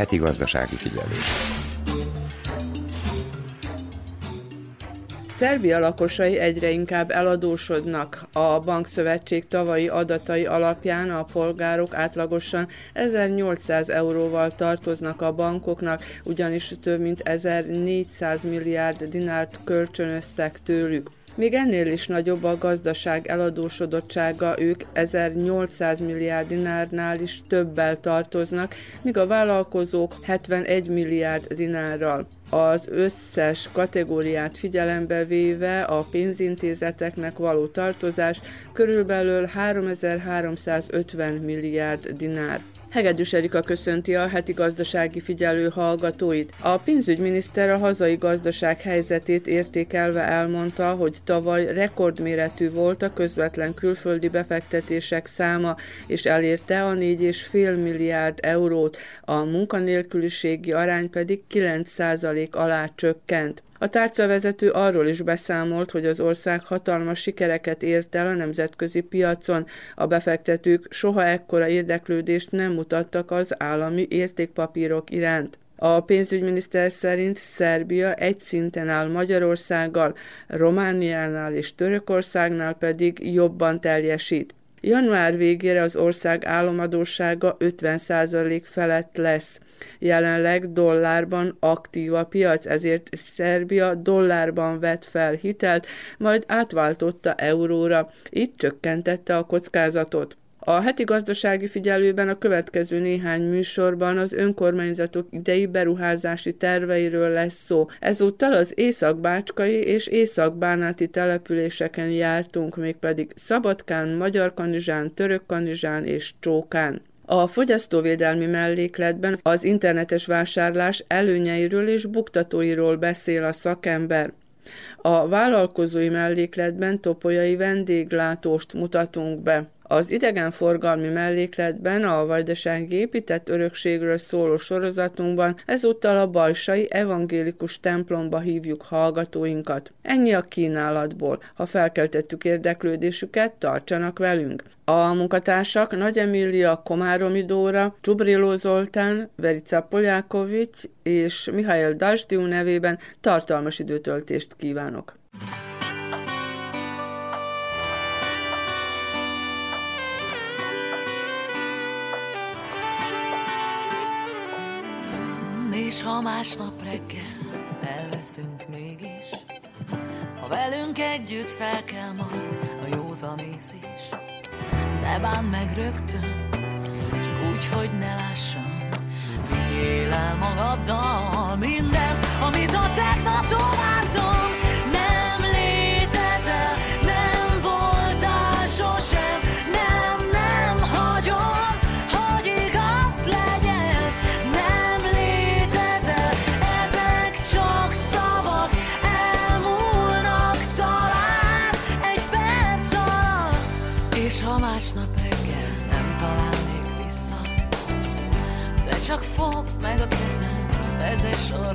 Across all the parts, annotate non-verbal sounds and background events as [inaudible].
Heti gazdasági figyelés. Szerbia lakosai egyre inkább eladósodnak. A bankszövetség tavalyi adatai alapján a polgárok átlagosan 1800 euróval tartoznak a bankoknak, ugyanis több mint 1400 milliárd dinárt kölcsönöztek tőlük. Még ennél is nagyobb a gazdaság eladósodottsága, ők 1800 milliárd dinárnál is többel tartoznak, míg a vállalkozók 71 milliárd dinárral. Az összes kategóriát figyelembe véve a pénzintézeteknek való tartozás körülbelül 3350 milliárd dinár. Hegedűs Erika köszönti a heti gazdasági figyelő hallgatóit. A pénzügyminiszter a hazai gazdaság helyzetét értékelve elmondta, hogy tavaly rekordméretű volt a közvetlen külföldi befektetések száma, és elérte a 4,5 milliárd eurót, a munkanélküliségi arány pedig 9% alá csökkent. A tárcavezető arról is beszámolt, hogy az ország hatalmas sikereket ért el a nemzetközi piacon. A befektetők soha ekkora érdeklődést nem mutattak az állami értékpapírok iránt. A pénzügyminiszter szerint Szerbia egy szinten áll Magyarországgal, Romániánál és Törökországnál pedig jobban teljesít. Január végére az ország államadósága 50% felett lesz. Jelenleg dollárban aktív a piac, ezért Szerbia dollárban vett fel hitelt, majd átváltotta euróra, így csökkentette a kockázatot. A heti gazdasági figyelőben a következő néhány műsorban az önkormányzatok idei beruházási terveiről lesz szó. Ezúttal az északbácskai és északbánáti településeken jártunk, mégpedig Szabadkán, Magyarkanizsán, Törökkanizsán és Csókán. A fogyasztóvédelmi mellékletben az internetes vásárlás előnyeiről és buktatóiról beszél a szakember. A vállalkozói mellékletben topolyai vendéglátóst mutatunk be. Az idegenforgalmi mellékletben a vajdasági épített örökségről szóló sorozatunkban ezúttal a Bajsai Evangélikus templomba hívjuk hallgatóinkat. Ennyi a kínálatból. Ha felkeltettük érdeklődésüket, tartsanak velünk. A munkatársak Nagy Emília Komáromi Dóra, Csubriló Zoltán, Verica Poljákovics és Mihail Dasdiu nevében tartalmas időtöltést kívánok. És ha másnap reggel. Elveszünk mégis, ha velünk együtt fel kell majd a józanész is, ne bán meg rögtön, csak úgy, hogy ne lássam, vigyél el magaddal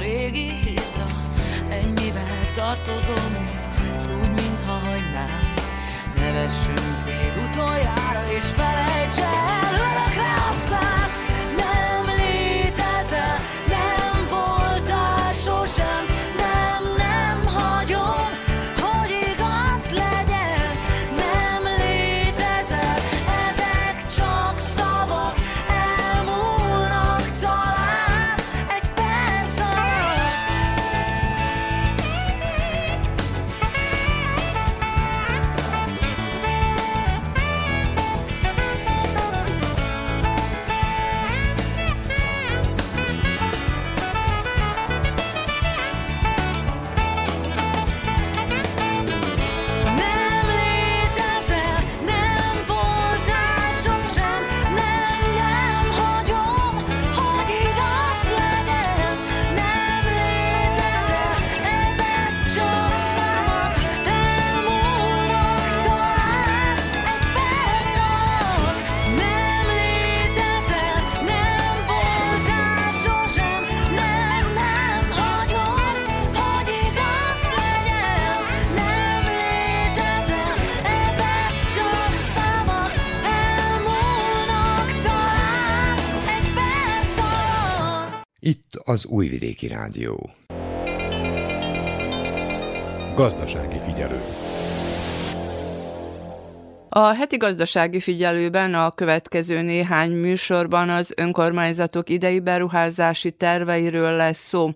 régi hídra Ennyivel tartozom én, s úgy, mintha hagynám. Nevessünk még utoljára, és felejts az Újvidéki Rádió. Gazdasági figyelő. A heti gazdasági figyelőben a következő néhány műsorban az önkormányzatok idei beruházási terveiről lesz szó.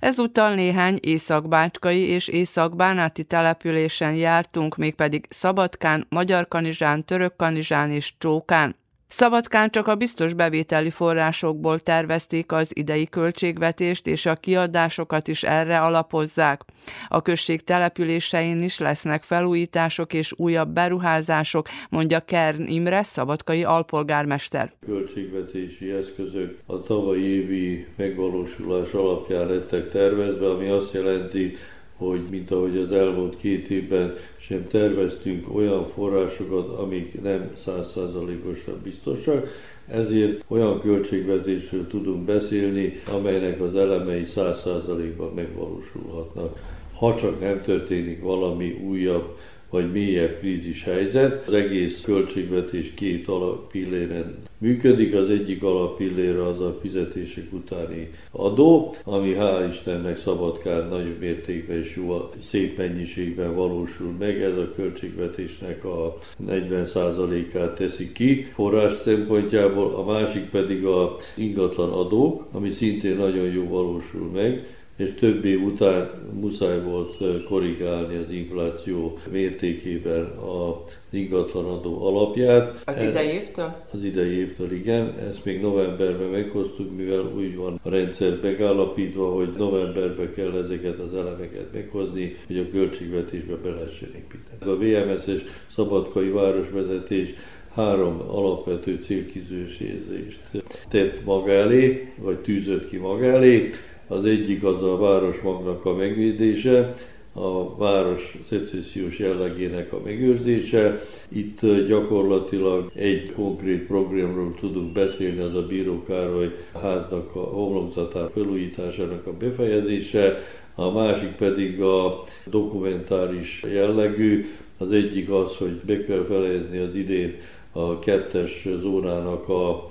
Ezúttal néhány északbácskai és északbánáti településen jártunk, mégpedig Szabadkán, Magyarkanizsán, Törökkanizsán és Csókán. Szabadkán csak a biztos bevételi forrásokból tervezték az idei költségvetést, és a kiadásokat is erre alapozzák. A község településein is lesznek felújítások és újabb beruházások, mondja Kern Imre, szabadkai alpolgármester. Költségvetési eszközök a tavalyi évi megvalósulás alapján lettek tervezve, ami azt jelenti, hogy mint ahogy az elmúlt két évben sem terveztünk olyan forrásokat, amik nem százszázalékosan biztosak, ezért olyan költségvetésről tudunk beszélni, amelynek az elemei száz százalékban megvalósulhatnak. Ha csak nem történik valami újabb vagy mélyebb krízis helyzet. Az egész költségvetés két alapilléren működik. Az egyik alapillér az a fizetések utáni adó, ami hál' Istennek Szabadkán nagyobb mértékben és jó szép mennyiségben valósul meg. Ez a költségvetésnek a 40%-át teszi ki forrás szempontjából, a másik pedig a ingatlan adók, ami szintén nagyon jó valósul meg és több év után muszáj volt korrigálni az infláció mértékében a ingatlanadó alapját. Az idei évtől? Az idei évtől, igen. Ezt még novemberben meghoztuk, mivel úgy van a rendszer megállapítva, hogy novemberben kell ezeket az elemeket meghozni, hogy a költségvetésbe be lehessen építeni. A VMS-es szabadkai városvezetés három alapvető célkizősést tett maga elé, vagy tűzött ki maga elé. Az egyik az a városmagnak a megvédése, a város szecessziós jellegének a megőrzése. Itt gyakorlatilag egy konkrét programról tudunk beszélni, az a Bíró háznak a homlokzatát felújításának a befejezése, a másik pedig a dokumentáris jellegű. Az egyik az, hogy be kell felezni az idén a kettes zónának a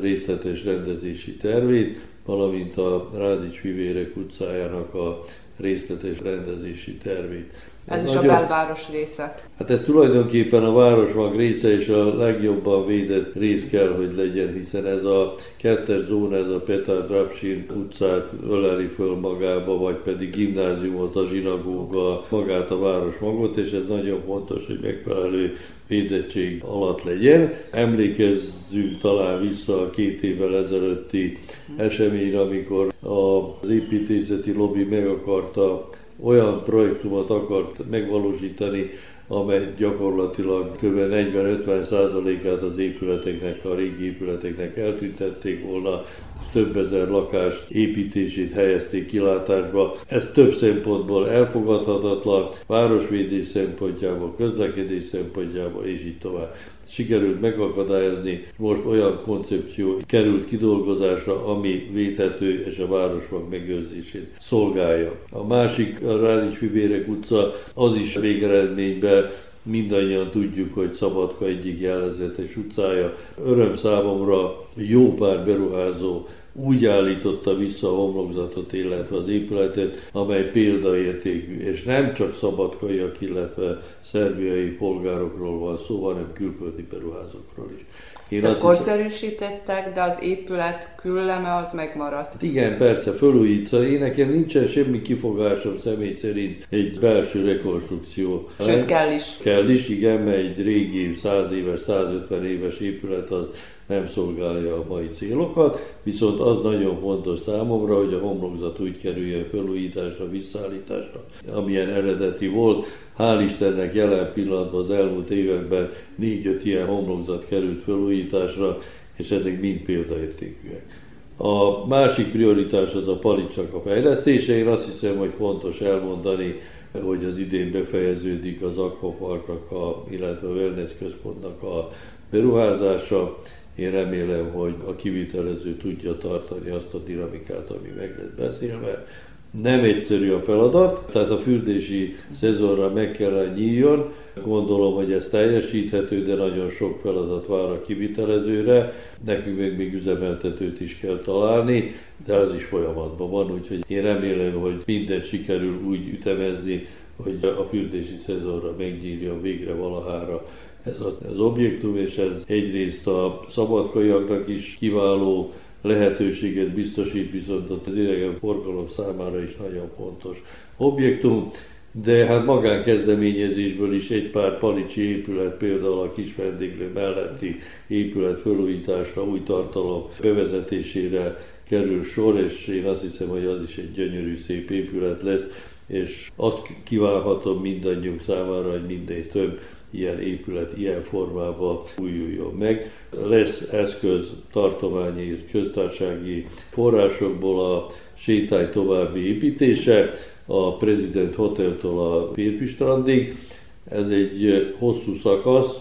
részletes rendezési tervét, valamint a Rádics Vivérek utcájának a részletes rendezési tervét. Ez, ez is nagyon, a belváros része. Hát ez tulajdonképpen a városmag része, és a legjobban védett rész kell, hogy legyen, hiszen ez a kettes zóna, ez a Petar Drapsin utcát öleli föl magába, vagy pedig gimnáziumot, a zsinagóga, magát a városmagot, és ez nagyon fontos, hogy megfelelő védettség alatt legyen. Emlékezzünk talán vissza a két évvel ezelőtti eseményre, amikor az építészeti lobby meg akarta olyan projektumot akart megvalósítani, amely gyakorlatilag kb. 40-50 százalékát az épületeknek, a régi épületeknek eltüntették volna, több ezer lakást építését helyezték kilátásba. Ez több szempontból elfogadhatatlan, városvédés szempontjából, közlekedés szempontjából, és így tovább sikerült megakadályozni. Most olyan koncepció került kidolgozásra, ami védhető és a városmag megőrzését szolgálja. A másik, a Rádics Fibérek utca, az is végeredményben mindannyian tudjuk, hogy Szabadka egyik jellezetes utcája. Öröm számomra jó pár beruházó úgy állította vissza a homlokzatot, illetve az épületet, amely példaértékű, és nem csak szabadkaiak, illetve szerbiai polgárokról van szó, hanem külföldi beruházókról is. Én Tehát korszerűsítettek, de az épület külleme az megmaradt. Hát igen, persze, fölújítsa. Én nekem nincsen semmi kifogásom személy szerint egy belső rekonstrukció. Sőt, kell is. Kell is, igen, mert egy régi 100 éves, 150 éves épület az nem szolgálja a mai célokat, viszont az nagyon fontos számomra, hogy a homlokzat úgy kerüljön felújításra, visszaállításra, amilyen eredeti volt. Hál' Istennek jelen pillanatban az elmúlt években négy-öt ilyen homlokzat került felújításra, és ezek mind példaértékűek. A másik prioritás az a palicsnak a fejlesztése. Én azt hiszem, hogy fontos elmondani, hogy az idén befejeződik az Aquaparknak, a, illetve a Wellness Központnak a beruházása. Én remélem, hogy a kivitelező tudja tartani azt a dinamikát, ami meg lett beszélve. Nem egyszerű a feladat, tehát a fürdési szezonra meg kell nyíljon. Gondolom, hogy ez teljesíthető, de nagyon sok feladat vár a kivitelezőre. Nekünk még, még üzemeltetőt is kell találni, de az is folyamatban van, úgyhogy én remélem, hogy mindent sikerül úgy ütemezni, hogy a fürdési szezonra megnyíljon végre valahára ez az objektum, és ez egyrészt a szabadkajaknak is kiváló lehetőséget biztosít, viszont az idegen forgalom számára is nagyon fontos objektum. De hát magánkezdeményezésből is egy pár palicsi épület, például a kis vendéglő melletti épület felújításra, új tartalom bevezetésére kerül sor, és én azt hiszem, hogy az is egy gyönyörű, szép épület lesz, és azt kívánhatom mindannyiunk számára, hogy mindegy több ilyen épület ilyen formában újuljon meg. Lesz eszköz tartományi köztársasági forrásokból a sétány további építése, a President Hoteltól a Pérpi strandig. Ez egy hosszú szakasz,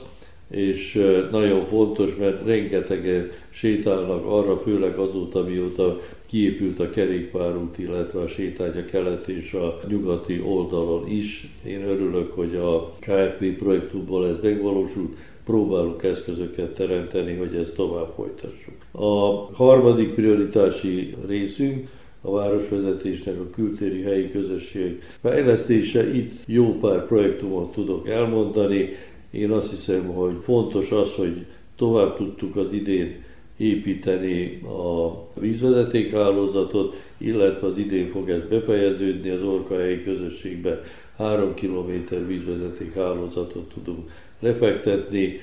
és nagyon fontos, mert rengetegen sétálnak arra, főleg azóta, mióta kiépült a kerékpárút, illetve a sétány a kelet és a nyugati oldalon is. Én örülök, hogy a KFV projektumból ez megvalósult, próbálunk eszközöket teremteni, hogy ezt tovább folytassuk. A harmadik prioritási részünk a városvezetésnek a kültéri helyi közösség fejlesztése. Itt jó pár projektumot tudok elmondani. Én azt hiszem, hogy fontos az, hogy tovább tudtuk az idén építeni a vízvezetékhálózatot, illetve az idén fog ez befejeződni az Orkahelyi közösségbe. Három kilométer vízvezetékhálózatot tudunk lefektetni,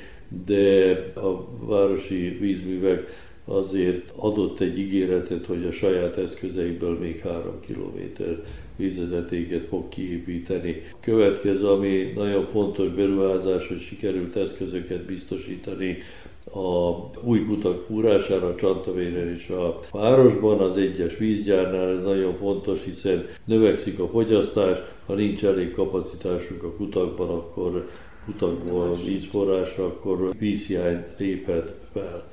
de a városi vízművek azért adott egy ígéretet, hogy a saját eszközeiből még három kilométer vízvezetéket fog kiépíteni. Következő, ami nagyon fontos beruházás, hogy sikerült eszközöket biztosítani a új kutak fúrására Csantavéren és a városban, az egyes vízgyárnál ez nagyon fontos, hiszen növekszik a fogyasztás, ha nincs elég kapacitásunk a kutakban, akkor kutakból vízforrásra, akkor vízhiány léphet fel.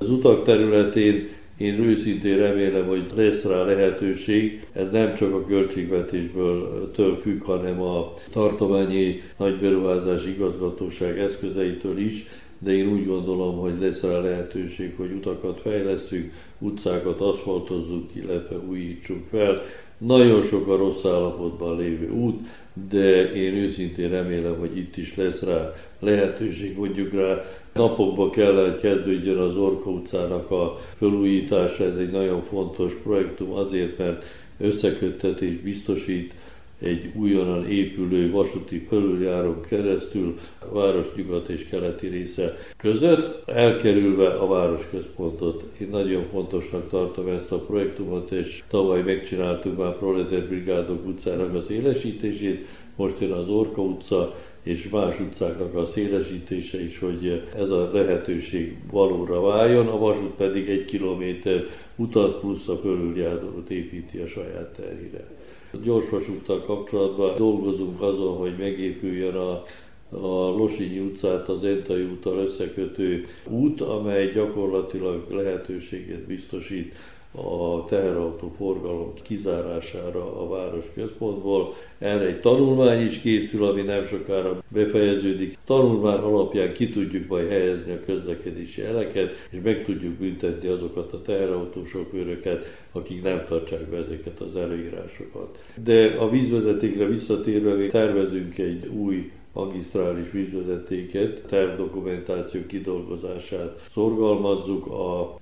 Az utak területén én őszintén remélem, hogy lesz rá lehetőség. Ez nem csak a költségvetésből től függ, hanem a tartományi nagyberuházás igazgatóság eszközeitől is de én úgy gondolom, hogy lesz rá lehetőség, hogy utakat fejlesztünk, utcákat aszfaltozzunk, illetve újítsunk fel. Nagyon sok a rossz állapotban lévő út, de én őszintén remélem, hogy itt is lesz rá lehetőség, mondjuk rá napokba kellett kezdődjön az Orka utcának a felújítása, ez egy nagyon fontos projektum azért, mert összeköttetés biztosít egy újonnan épülő vasúti fölüljáron keresztül a város és keleti része között, elkerülve a városközpontot. Én nagyon fontosnak tartom ezt a projektumot, és tavaly megcsináltuk már Proleter Brigádok utcának az élesítését, most jön az Orka utca, és más utcáknak a szélesítése is, hogy ez a lehetőség valóra váljon, a vasút pedig egy kilométer utat plusz a fölüljárót építi a saját terhére. Gyorsvasúttal kapcsolatban dolgozunk azon, hogy megépüljön a a Losinyi utcát az Entai úttal összekötő út, amely gyakorlatilag lehetőséget biztosít a teherautó forgalom kizárására a város központból. Erre egy tanulmány is készül, ami nem sokára befejeződik. Tanulmány alapján ki tudjuk majd helyezni a közlekedési eleket, és meg tudjuk büntetni azokat a teherautó sofőröket, akik nem tartsák be ezeket az előírásokat. De a vízvezetékre visszatérve még tervezünk egy új magisztrális vízvezetéket, tervdokumentáció kidolgozását szorgalmazzuk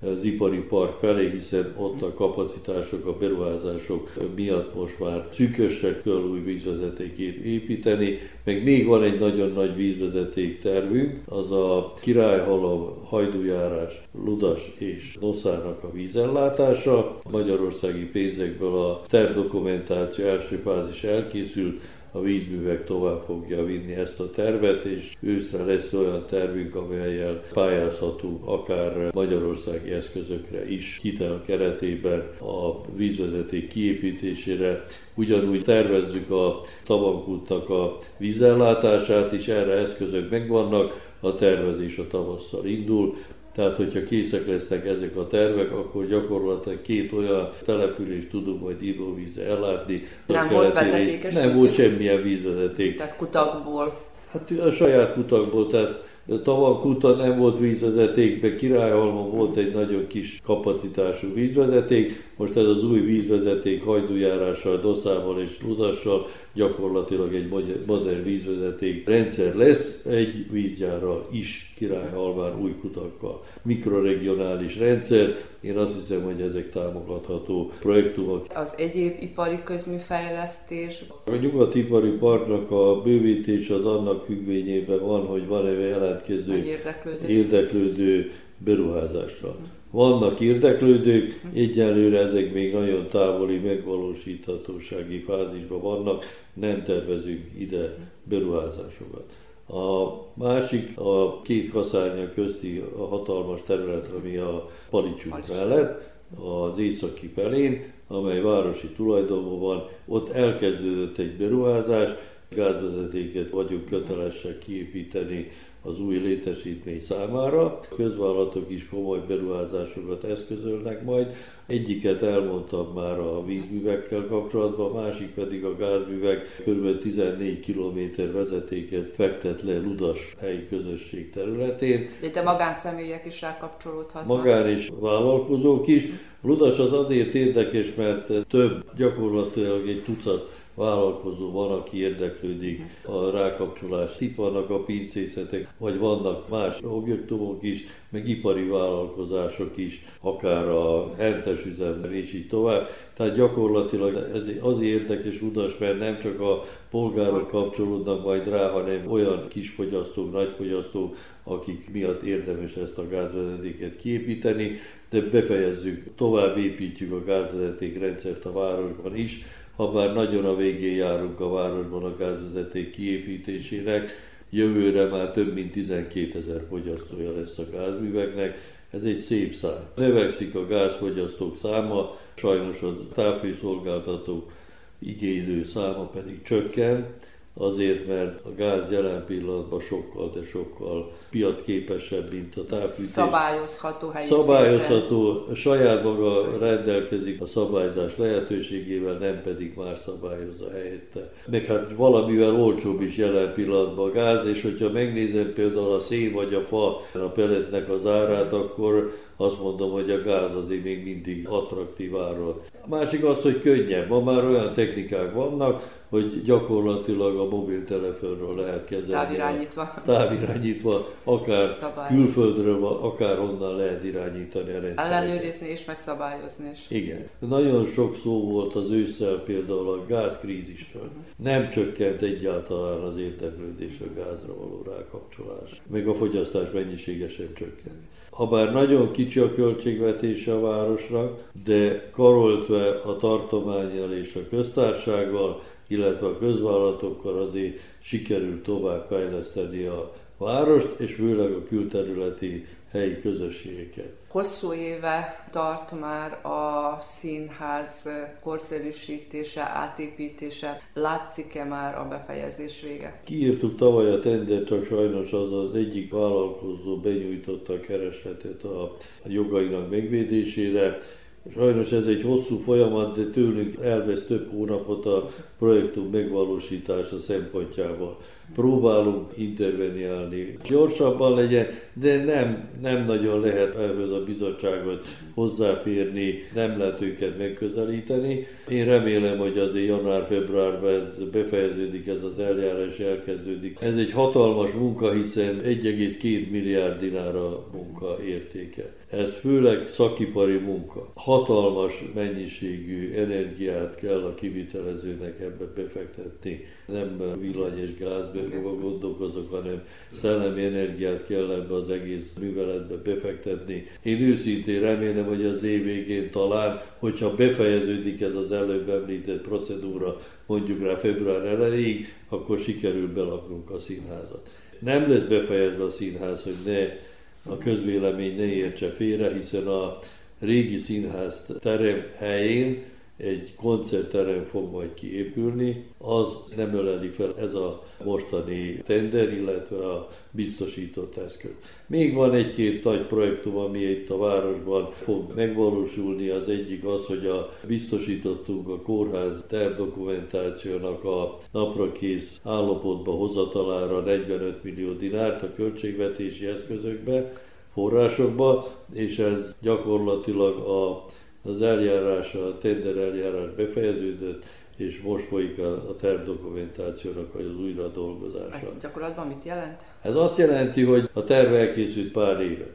az ipari park felé, hiszen ott a kapacitások, a beruházások miatt most már szűkösek kell új vízvezetékét építeni, meg még van egy nagyon nagy vízvezeték tervünk, az a Királyhalom, Hajdújárás, Ludas és Noszának a vízellátása. Magyarországi pénzekből a tervdokumentáció első fázis elkészült, a vízművek tovább fogja vinni ezt a tervet, és őszre lesz olyan tervünk, amelyel pályázhatunk akár magyarországi eszközökre is hitel keretében a vízvezeték kiépítésére. Ugyanúgy tervezzük a tavankútnak a vízellátását is, erre eszközök megvannak, a tervezés a tavasszal indul, Tehát, hogyha készek lesznek ezek a tervek, akkor gyakorlatilag két olyan települést tudunk majd ivóvízzel ellátni. Nem volt vezetékes Nem volt semmilyen vízvezeték. Tehát kutakból. Hát a saját kutakból, tehát Tavankuta nem volt vízvezeték, Királyhalmon volt egy nagyon kis kapacitású vízvezeték, most ez az új vízvezeték hajdújárással, Doszával és Ludassal gyakorlatilag egy modern vízvezeték rendszer lesz, egy vízgyárral is Királyhalmán új kutakkal. Mikroregionális rendszer, én azt hiszem, hogy ezek támogatható projektumok. Az egyéb ipari közműfejlesztés? A nyugati ipari parknak a bővítés az annak függvényében van, hogy van-e jelentkező érdeklődő. érdeklődő beruházásra. Vannak érdeklődők, egyelőre ezek még nagyon távoli megvalósíthatósági fázisban vannak, nem tervezünk ide beruházásokat. A másik a két kaszárnya közti a hatalmas terület, ami a Palicsú mellett, az északi felén, amely városi tulajdonban van, ott elkezdődött egy beruházás, gázvezetéket vagyunk kötelesek kiépíteni az új létesítmény számára. A közvállalatok is komoly beruházásokat eszközölnek majd. Egyiket elmondtam már a vízművekkel kapcsolatban, a másik pedig a gázművek kb. 14 km vezetéket fektet le Ludas helyi közösség területén. De magánszemélyek is rákapcsolódhatnak. Magán és vállalkozók is. Ludas az azért érdekes, mert több, gyakorlatilag egy tucat vállalkozó van, aki érdeklődik a rákapcsolás. Itt vannak a pincészetek, vagy vannak más objektumok is, meg ipari vállalkozások is, akár a hentes üzemben és így tovább. Tehát gyakorlatilag ez az érdekes udas, mert nem csak a polgárok kapcsolódnak majd rá, hanem olyan kisfogyasztók, nagyfogyasztók, akik miatt érdemes ezt a gázvezetéket kiépíteni, de befejezzük, tovább építjük a gázvezeték rendszert a városban is, ha már nagyon a végén járunk a városban a gázvezeték kiépítésének, jövőre már több mint 12 ezer fogyasztója lesz a gázműveknek, ez egy szép szám. Növekszik a gázfogyasztók száma, sajnos a távfőszolgáltatók igénylő száma pedig csökken, azért, mert a gáz jelen pillanatban sokkal, de sokkal piacképesebb, mint a távfűtés. Szabályozható helyi Szabályozható, szinten. saját maga rendelkezik a szabályzás lehetőségével, nem pedig más szabályozza helyette. Meg hát valamivel olcsóbb is jelen pillanatban a gáz, és hogyha megnézem például a szén vagy a fa a pelletnek az árát, akkor azt mondom, hogy a gáz azért még mindig attraktív áron. A másik az, hogy könnyebb. Ma már olyan technikák vannak, hogy gyakorlatilag a mobiltelefonról lehet kezelni. Távirányítva. Távirányítva, akár Szabály. külföldről, akár onnan lehet irányítani a rendszereket. Ellenőrizni és megszabályozni is. Igen. Nagyon sok szó volt az ősszel például a gázkrízisről. Uh-huh. Nem csökkent egyáltalán az érdeklődés a gázra való rákapcsolás. Még a fogyasztás mennyisége sem csökkent. Habár nagyon kicsi a költségvetése a városnak, de karoltve a tartományjal és a köztársággal, illetve a közvállalatokkal azért sikerült tovább fejleszteni a várost, és főleg a külterületi helyi közösségeket. Hosszú éve tart már a színház korszerűsítése, átépítése. Látszik-e már a befejezés vége? Kiírtuk tavaly a tender, csak sajnos az az egyik vállalkozó benyújtotta a keresletet a jogainak megvédésére Sajnos ez egy hosszú folyamat, de tőlünk elvesz több hónapot a projektum megvalósítása szempontjából. Próbálunk interveniálni, gyorsabban legyen, de nem, nem nagyon lehet ehhez a bizottságot hozzáférni, nem lehet őket megközelíteni. Én remélem, hogy azért január-februárban ez befejeződik ez az eljárás, elkezdődik. Ez egy hatalmas munka, hiszen 1,2 milliárd dinára munka értéke. Ez főleg szakipari munka. Hatalmas mennyiségű energiát kell a kivitelezőnek ebbe befektetni. Nem villany és gázbe gondolkozok, hanem szellemi energiát kell ebbe az egész műveletbe befektetni. Én őszintén remélem, hogy az év végén talán, hogyha befejeződik ez az előbb említett procedúra, mondjuk rá február elejéig, akkor sikerül belaknunk a színházat. Nem lesz befejezve a színház, hogy ne a közvélemény ne értse félre, hiszen a régi színház terem helyén egy koncertterem fog majd kiépülni, az nem öleli fel ez a mostani tender, illetve a biztosított eszköz. Még van egy-két nagy projektum, ami itt a városban fog megvalósulni. Az egyik az, hogy a biztosítottunk a kórház tervdokumentációnak a naprakész állapotba hozatalára 45 millió dinárt a költségvetési eszközökbe, forrásokba, és ez gyakorlatilag a, az eljárás, a tender eljárás befejeződött, és most folyik a, a tervdokumentációnak az újra dolgozása. Ez gyakorlatban mit jelent? Ez azt jelenti, hogy a terv elkészült pár éve.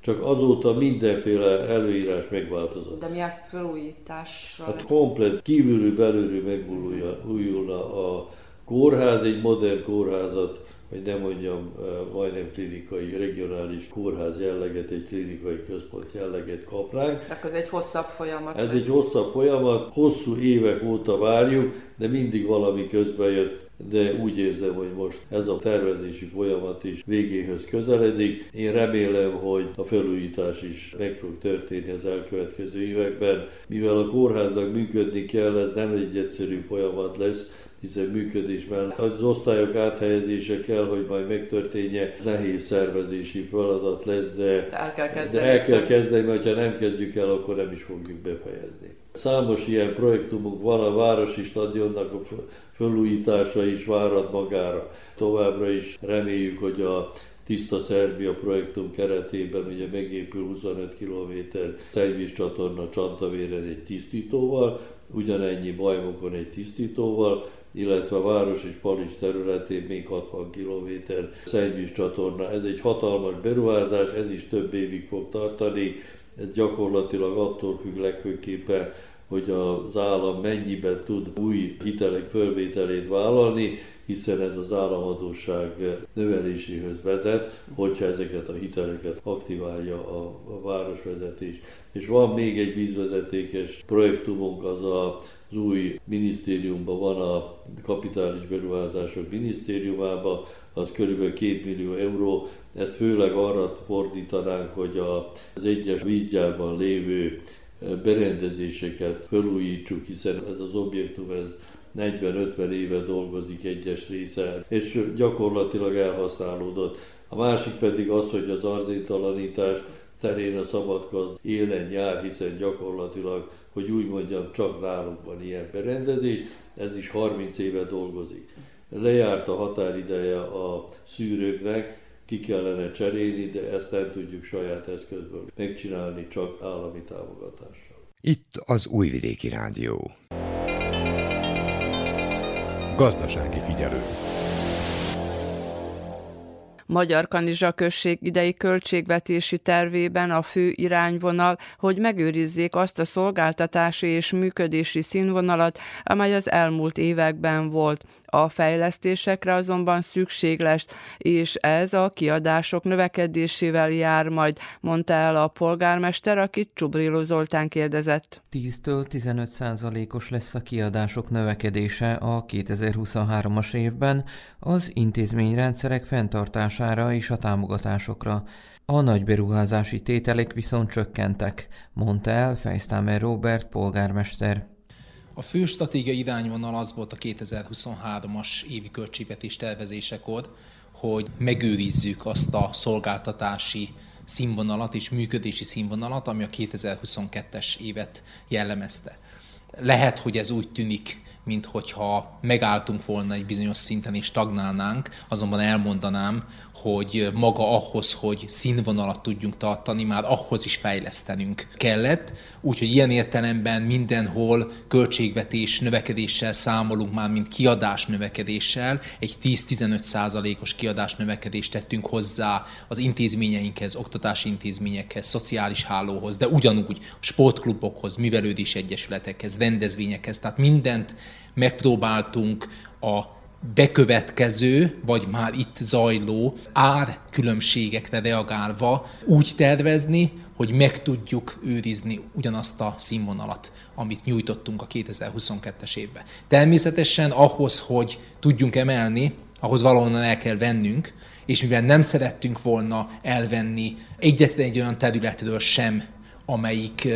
Csak azóta mindenféle előírás megváltozott. De milyen felújítás? Hát komplet, kívülről belülről megújulna a kórház, egy modern kórházat hogy nem mondjam, majdnem klinikai, regionális kórház jelleget, egy klinikai központ jelleget kap ránk. De ez egy hosszabb folyamat. Ez lesz. egy hosszabb folyamat, hosszú évek óta várjuk, de mindig valami közben jött de úgy érzem, hogy most ez a tervezési folyamat is végéhez közeledik. Én remélem, hogy a felújítás is meg fog történni az elkövetkező években. Mivel a kórháznak működni kell, ez nem egy egyszerű folyamat lesz, hiszen működés mellett az osztályok áthelyezése kell, hogy majd megtörténje, nehéz szervezési feladat lesz, de, de el kell kezdeni, de el kell kezdeni mert ha nem kezdjük el, akkor nem is fogjuk befejezni. Számos ilyen projektumunk van, a városi stadionnak a felújítása is várat magára. Továbbra is reméljük, hogy a Tiszta Szerbia projektum keretében ugye megépül 25 km szennyvíz csatorna Csantavéren egy tisztítóval, ugyanennyi bajmokon egy tisztítóval, illetve a város és Palics területén még 60 km szennyvíz csatorna. Ez egy hatalmas beruházás, ez is több évig fog tartani, ez gyakorlatilag attól függ legfőképpen, hogy az állam mennyiben tud új hitelek fölvételét vállalni, hiszen ez az államadóság növeléséhez vezet, hogyha ezeket a hiteleket aktiválja a, a városvezetés. És van még egy vízvezetékes projektumunk, az a az új minisztériumban van a kapitális beruházások minisztériumában, az körülbelül 2 millió euró. Ezt főleg arra fordítanánk, hogy az egyes vízgyárban lévő berendezéseket felújítsuk, hiszen ez az objektum ez 40-50 éve dolgozik egyes része, és gyakorlatilag elhasználódott. A másik pedig az, hogy az arzéntalanítás terén a szabadkaz élen jár, hiszen gyakorlatilag, hogy úgy mondjam, csak nálunk van ilyen berendezés, ez is 30 éve dolgozik. Lejárt a határideje a szűrőknek, ki kellene cserélni, de ezt nem tudjuk saját eszközből megcsinálni, csak állami támogatással. Itt az Újvidéki Rádió. Gazdasági figyelő. Magyar Kanizsa község idei költségvetési tervében a fő irányvonal, hogy megőrizzék azt a szolgáltatási és működési színvonalat, amely az elmúlt években volt. A fejlesztésekre azonban szükség lesz, és ez a kiadások növekedésével jár majd, mondta el a polgármester, akit Csubriló Zoltán kérdezett. 10-től 15 százalékos lesz a kiadások növekedése a 2023-as évben az intézményrendszerek fenntartására és a támogatásokra. A nagy beruházási tételek viszont csökkentek, mondta el Fejsztámer Robert polgármester. A fő stratégiai irányvonal az volt a 2023-as évi költségvetés tervezésekor, hogy megőrizzük azt a szolgáltatási színvonalat és működési színvonalat, ami a 2022-es évet jellemezte. Lehet, hogy ez úgy tűnik mint hogyha megálltunk volna egy bizonyos szinten és stagnálnánk, azonban elmondanám, hogy maga ahhoz, hogy színvonalat tudjunk tartani, már ahhoz is fejlesztenünk kellett. Úgyhogy ilyen értelemben mindenhol költségvetés növekedéssel számolunk már, mint kiadás növekedéssel. Egy 10-15 százalékos kiadás növekedést tettünk hozzá az intézményeinkhez, oktatási intézményekhez, szociális hálóhoz, de ugyanúgy sportklubokhoz, művelődési egyesületekhez, rendezvényekhez, tehát mindent megpróbáltunk a bekövetkező, vagy már itt zajló árkülönbségekre reagálva úgy tervezni, hogy meg tudjuk őrizni ugyanazt a színvonalat, amit nyújtottunk a 2022-es évben. Természetesen ahhoz, hogy tudjunk emelni, ahhoz valahonnan el kell vennünk, és mivel nem szerettünk volna elvenni egyetlen egy olyan területről sem, amelyik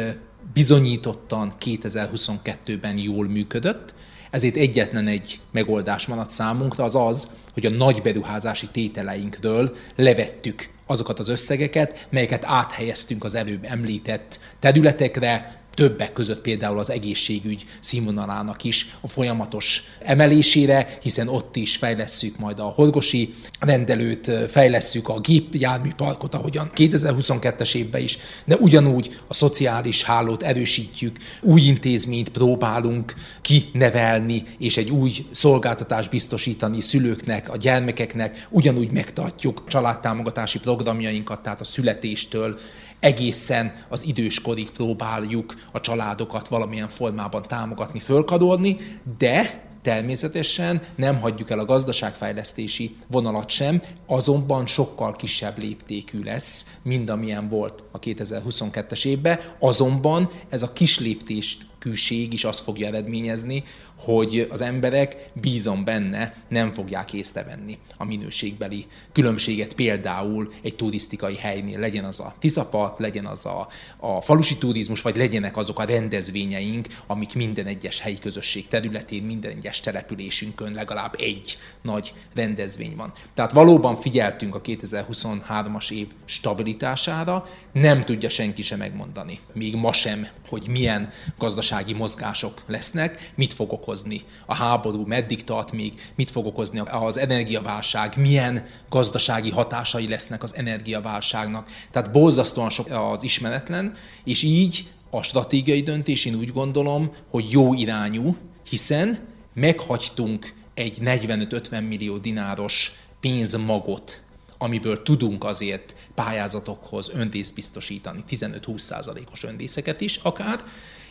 bizonyítottan 2022-ben jól működött, ezért egyetlen egy megoldás maradt számunkra, az az, hogy a nagy beruházási tételeinkről levettük azokat az összegeket, melyeket áthelyeztünk az előbb említett területekre, többek között például az egészségügy színvonalának is a folyamatos emelésére, hiszen ott is fejlesszük majd a horgosi rendelőt, fejlesszük a gépjárműparkot, ahogyan 2022-es évben is, de ugyanúgy a szociális hálót erősítjük, új intézményt próbálunk kinevelni, és egy új szolgáltatást biztosítani szülőknek, a gyermekeknek, ugyanúgy megtartjuk családtámogatási programjainkat, tehát a születéstől egészen az időskorig próbáljuk a családokat valamilyen formában támogatni, fölkadolni, de Természetesen nem hagyjuk el a gazdaságfejlesztési vonalat sem, azonban sokkal kisebb léptékű lesz, mint amilyen volt a 2022-es évben, azonban ez a kis léptést külség is azt fogja eredményezni, hogy az emberek, bízom benne, nem fogják észrevenni a minőségbeli különbséget például egy turisztikai helynél, legyen az a Tiszapart, legyen az a, a falusi turizmus, vagy legyenek azok a rendezvényeink, amik minden egyes helyi közösség területén, minden egyes településünkön legalább egy nagy rendezvény van. Tehát valóban figyeltünk a 2023-as év stabilitására, nem tudja senki sem megmondani, még ma sem, hogy milyen gazdasági mozgások lesznek, mit fog okozni a háború, meddig tart még, mit fog okozni az energiaválság, milyen gazdasági hatásai lesznek az energiaválságnak. Tehát borzasztóan sok az ismeretlen, és így a stratégiai döntés én úgy gondolom, hogy jó irányú, hiszen meghagytunk egy 45-50 millió dináros pénzmagot amiből tudunk azért pályázatokhoz öndészt biztosítani, 15-20%-os öndészeket is akár,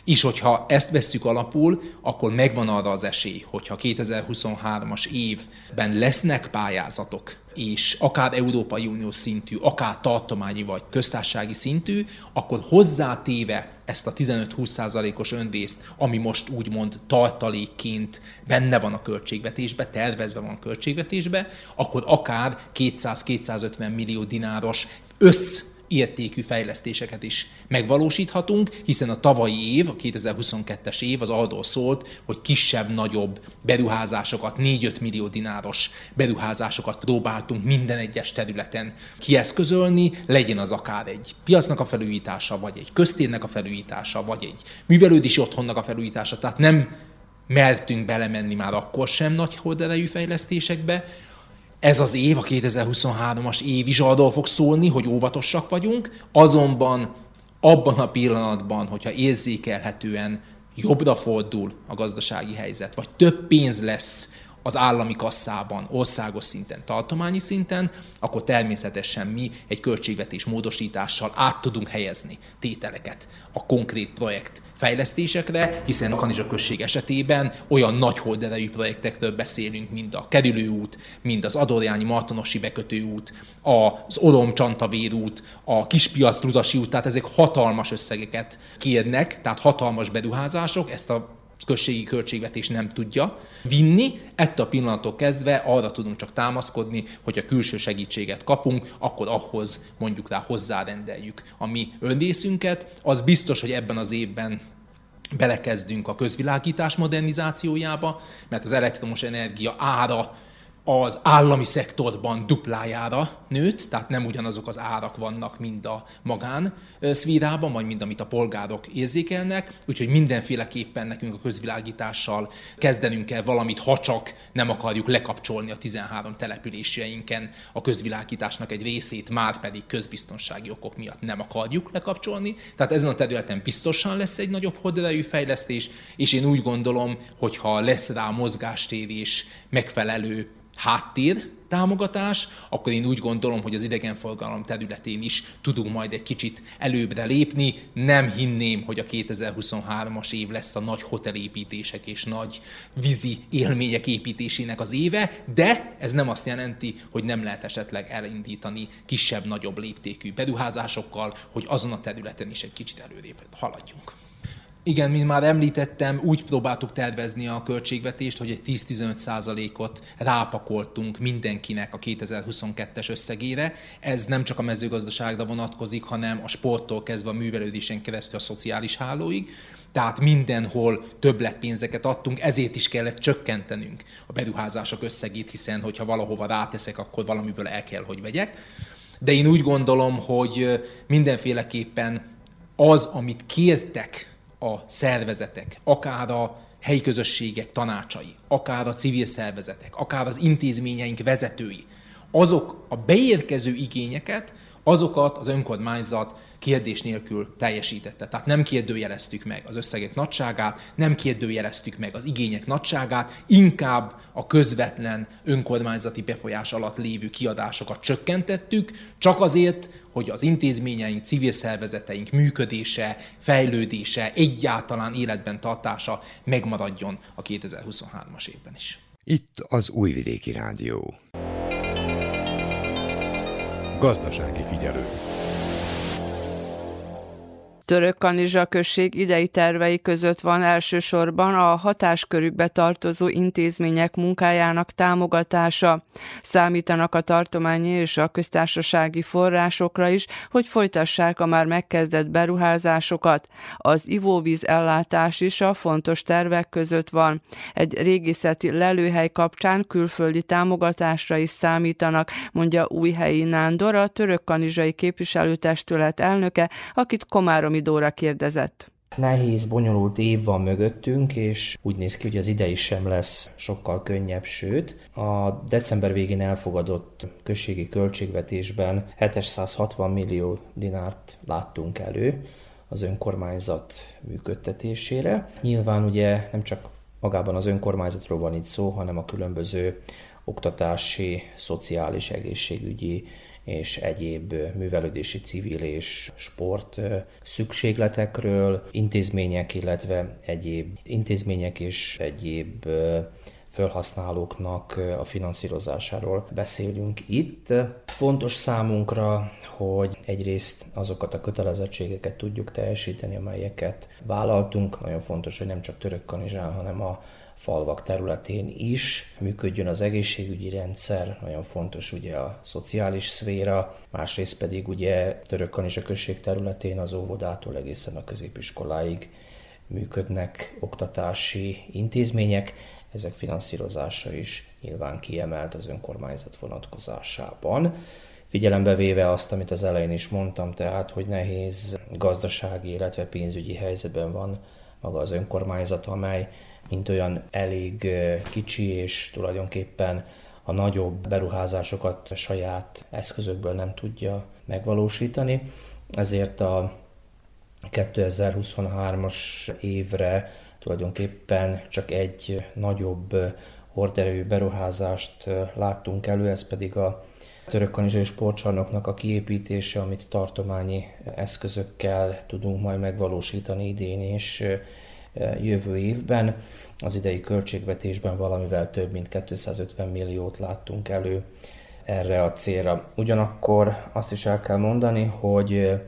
és hogyha ezt vesszük alapul, akkor megvan arra az esély, hogyha 2023-as évben lesznek pályázatok, és akár Európai Unió szintű, akár tartományi vagy köztársasági szintű, akkor hozzátéve ezt a 15-20%-os öndészt, ami most úgymond tartalékként benne van a költségvetésbe, tervezve van a költségvetésbe, akkor akár 200-250 millió dináros össz értékű fejlesztéseket is megvalósíthatunk, hiszen a tavalyi év, a 2022-es év az arról szólt, hogy kisebb-nagyobb beruházásokat, 4-5 millió dináros beruházásokat próbáltunk minden egyes területen kieszközölni, legyen az akár egy piacnak a felújítása, vagy egy köztérnek a felújítása, vagy egy művelődési otthonnak a felújítása, tehát nem mertünk belemenni már akkor sem nagy horderejű fejlesztésekbe, ez az év, a 2023-as év is arról fog szólni, hogy óvatosak vagyunk, azonban abban a pillanatban, hogyha érzékelhetően jobbra fordul a gazdasági helyzet, vagy több pénz lesz az állami kasszában, országos szinten, tartományi szinten, akkor természetesen mi egy költségvetés módosítással át tudunk helyezni tételeket a konkrét projekt fejlesztésekre, hiszen a Kanizsa község esetében olyan nagy holderejű projektekről beszélünk, mint a Kerülőút, mint az Adorjányi Martonosi bekötőút, az Olom Csantavér út, a Kispiac Rudasi út, tehát ezek hatalmas összegeket kérnek, tehát hatalmas beruházások, ezt a községi költségvetés nem tudja vinni. Ettől a pillanattól kezdve arra tudunk csak támaszkodni, hogy a külső segítséget kapunk, akkor ahhoz mondjuk rá hozzárendeljük a mi önrészünket. Az biztos, hogy ebben az évben belekezdünk a közvilágítás modernizációjába, mert az elektromos energia ára az állami szektorban duplájára nőtt, tehát nem ugyanazok az árak vannak, mint a magán szférában, vagy mind amit a polgárok érzékelnek, úgyhogy mindenféleképpen nekünk a közvilágítással kezdenünk kell valamit, ha csak nem akarjuk lekapcsolni a 13 településeinken a közvilágításnak egy részét, már pedig közbiztonsági okok miatt nem akarjuk lekapcsolni. Tehát ezen a területen biztosan lesz egy nagyobb horderejű fejlesztés, és én úgy gondolom, hogy ha lesz rá mozgástérés megfelelő háttér támogatás, akkor én úgy gondolom, hogy az idegenforgalom területén is tudunk majd egy kicsit előbbre lépni. Nem hinném, hogy a 2023-as év lesz a nagy hotelépítések és nagy vízi élmények építésének az éve, de ez nem azt jelenti, hogy nem lehet esetleg elindítani kisebb-nagyobb léptékű beruházásokkal, hogy azon a területen is egy kicsit előrébb haladjunk. Igen, mint már említettem, úgy próbáltuk tervezni a költségvetést, hogy egy 10-15 százalékot rápakoltunk mindenkinek a 2022-es összegére. Ez nem csak a mezőgazdaságra vonatkozik, hanem a sporttól kezdve a művelődésen keresztül a szociális hálóig. Tehát mindenhol többletpénzeket adtunk, ezért is kellett csökkentenünk a beruházások összegét, hiszen hogyha valahova ráteszek, akkor valamiből el kell, hogy vegyek. De én úgy gondolom, hogy mindenféleképpen az, amit kértek a szervezetek, akár a helyi közösségek tanácsai, akár a civil szervezetek, akár az intézményeink vezetői, azok a beérkező igényeket, azokat az önkormányzat kérdés nélkül teljesítette. Tehát nem kérdőjeleztük meg az összegek nagyságát, nem kérdőjeleztük meg az igények nagyságát, inkább a közvetlen önkormányzati befolyás alatt lévő kiadásokat csökkentettük, csak azért, hogy az intézményeink, civil szervezeteink működése, fejlődése, egyáltalán életben tartása megmaradjon a 2023-as évben is. Itt az Újvidéki Rádió. Gazdasági figyelő. Török Kanizsa község idei tervei között van elsősorban a hatáskörükbe tartozó intézmények munkájának támogatása. Számítanak a tartományi és a köztársasági forrásokra is, hogy folytassák a már megkezdett beruházásokat. Az ivóvíz ellátás is a fontos tervek között van. Egy régészeti lelőhely kapcsán külföldi támogatásra is számítanak, mondja Újhelyi Nándor, a török kanizsai képviselőtestület elnöke, akit Komáromi Dóra kérdezett. Nehéz, bonyolult év van mögöttünk, és úgy néz ki, hogy az idei sem lesz sokkal könnyebb, sőt, a december végén elfogadott községi költségvetésben 760 millió dinárt láttunk elő az önkormányzat működtetésére. Nyilván ugye nem csak magában az önkormányzatról van itt szó, hanem a különböző oktatási, szociális, egészségügyi és egyéb művelődési civil és sport szükségletekről, intézmények, illetve egyéb intézmények és egyéb felhasználóknak a finanszírozásáról beszélünk itt. Fontos számunkra, hogy egyrészt azokat a kötelezettségeket tudjuk teljesíteni, amelyeket vállaltunk. Nagyon fontos, hogy nem csak török kanizsán, hanem a falvak területén is működjön az egészségügyi rendszer, nagyon fontos ugye a szociális szféra, másrészt pedig ugye Törökkan is a község területén az óvodától egészen a középiskoláig működnek oktatási intézmények, ezek finanszírozása is nyilván kiemelt az önkormányzat vonatkozásában. Figyelembe véve azt, amit az elején is mondtam, tehát, hogy nehéz gazdasági, illetve pénzügyi helyzetben van maga az önkormányzat, amely mint olyan elég kicsi, és tulajdonképpen a nagyobb beruházásokat saját eszközökből nem tudja megvalósítani. Ezért a 2023-as évre tulajdonképpen csak egy nagyobb horderejű beruházást láttunk elő, ez pedig a török kanizsai sportcsarnoknak a kiépítése, amit tartományi eszközökkel tudunk majd megvalósítani idén és jövő évben. Az idei költségvetésben valamivel több mint 250 milliót láttunk elő erre a célra. Ugyanakkor azt is el kell mondani, hogy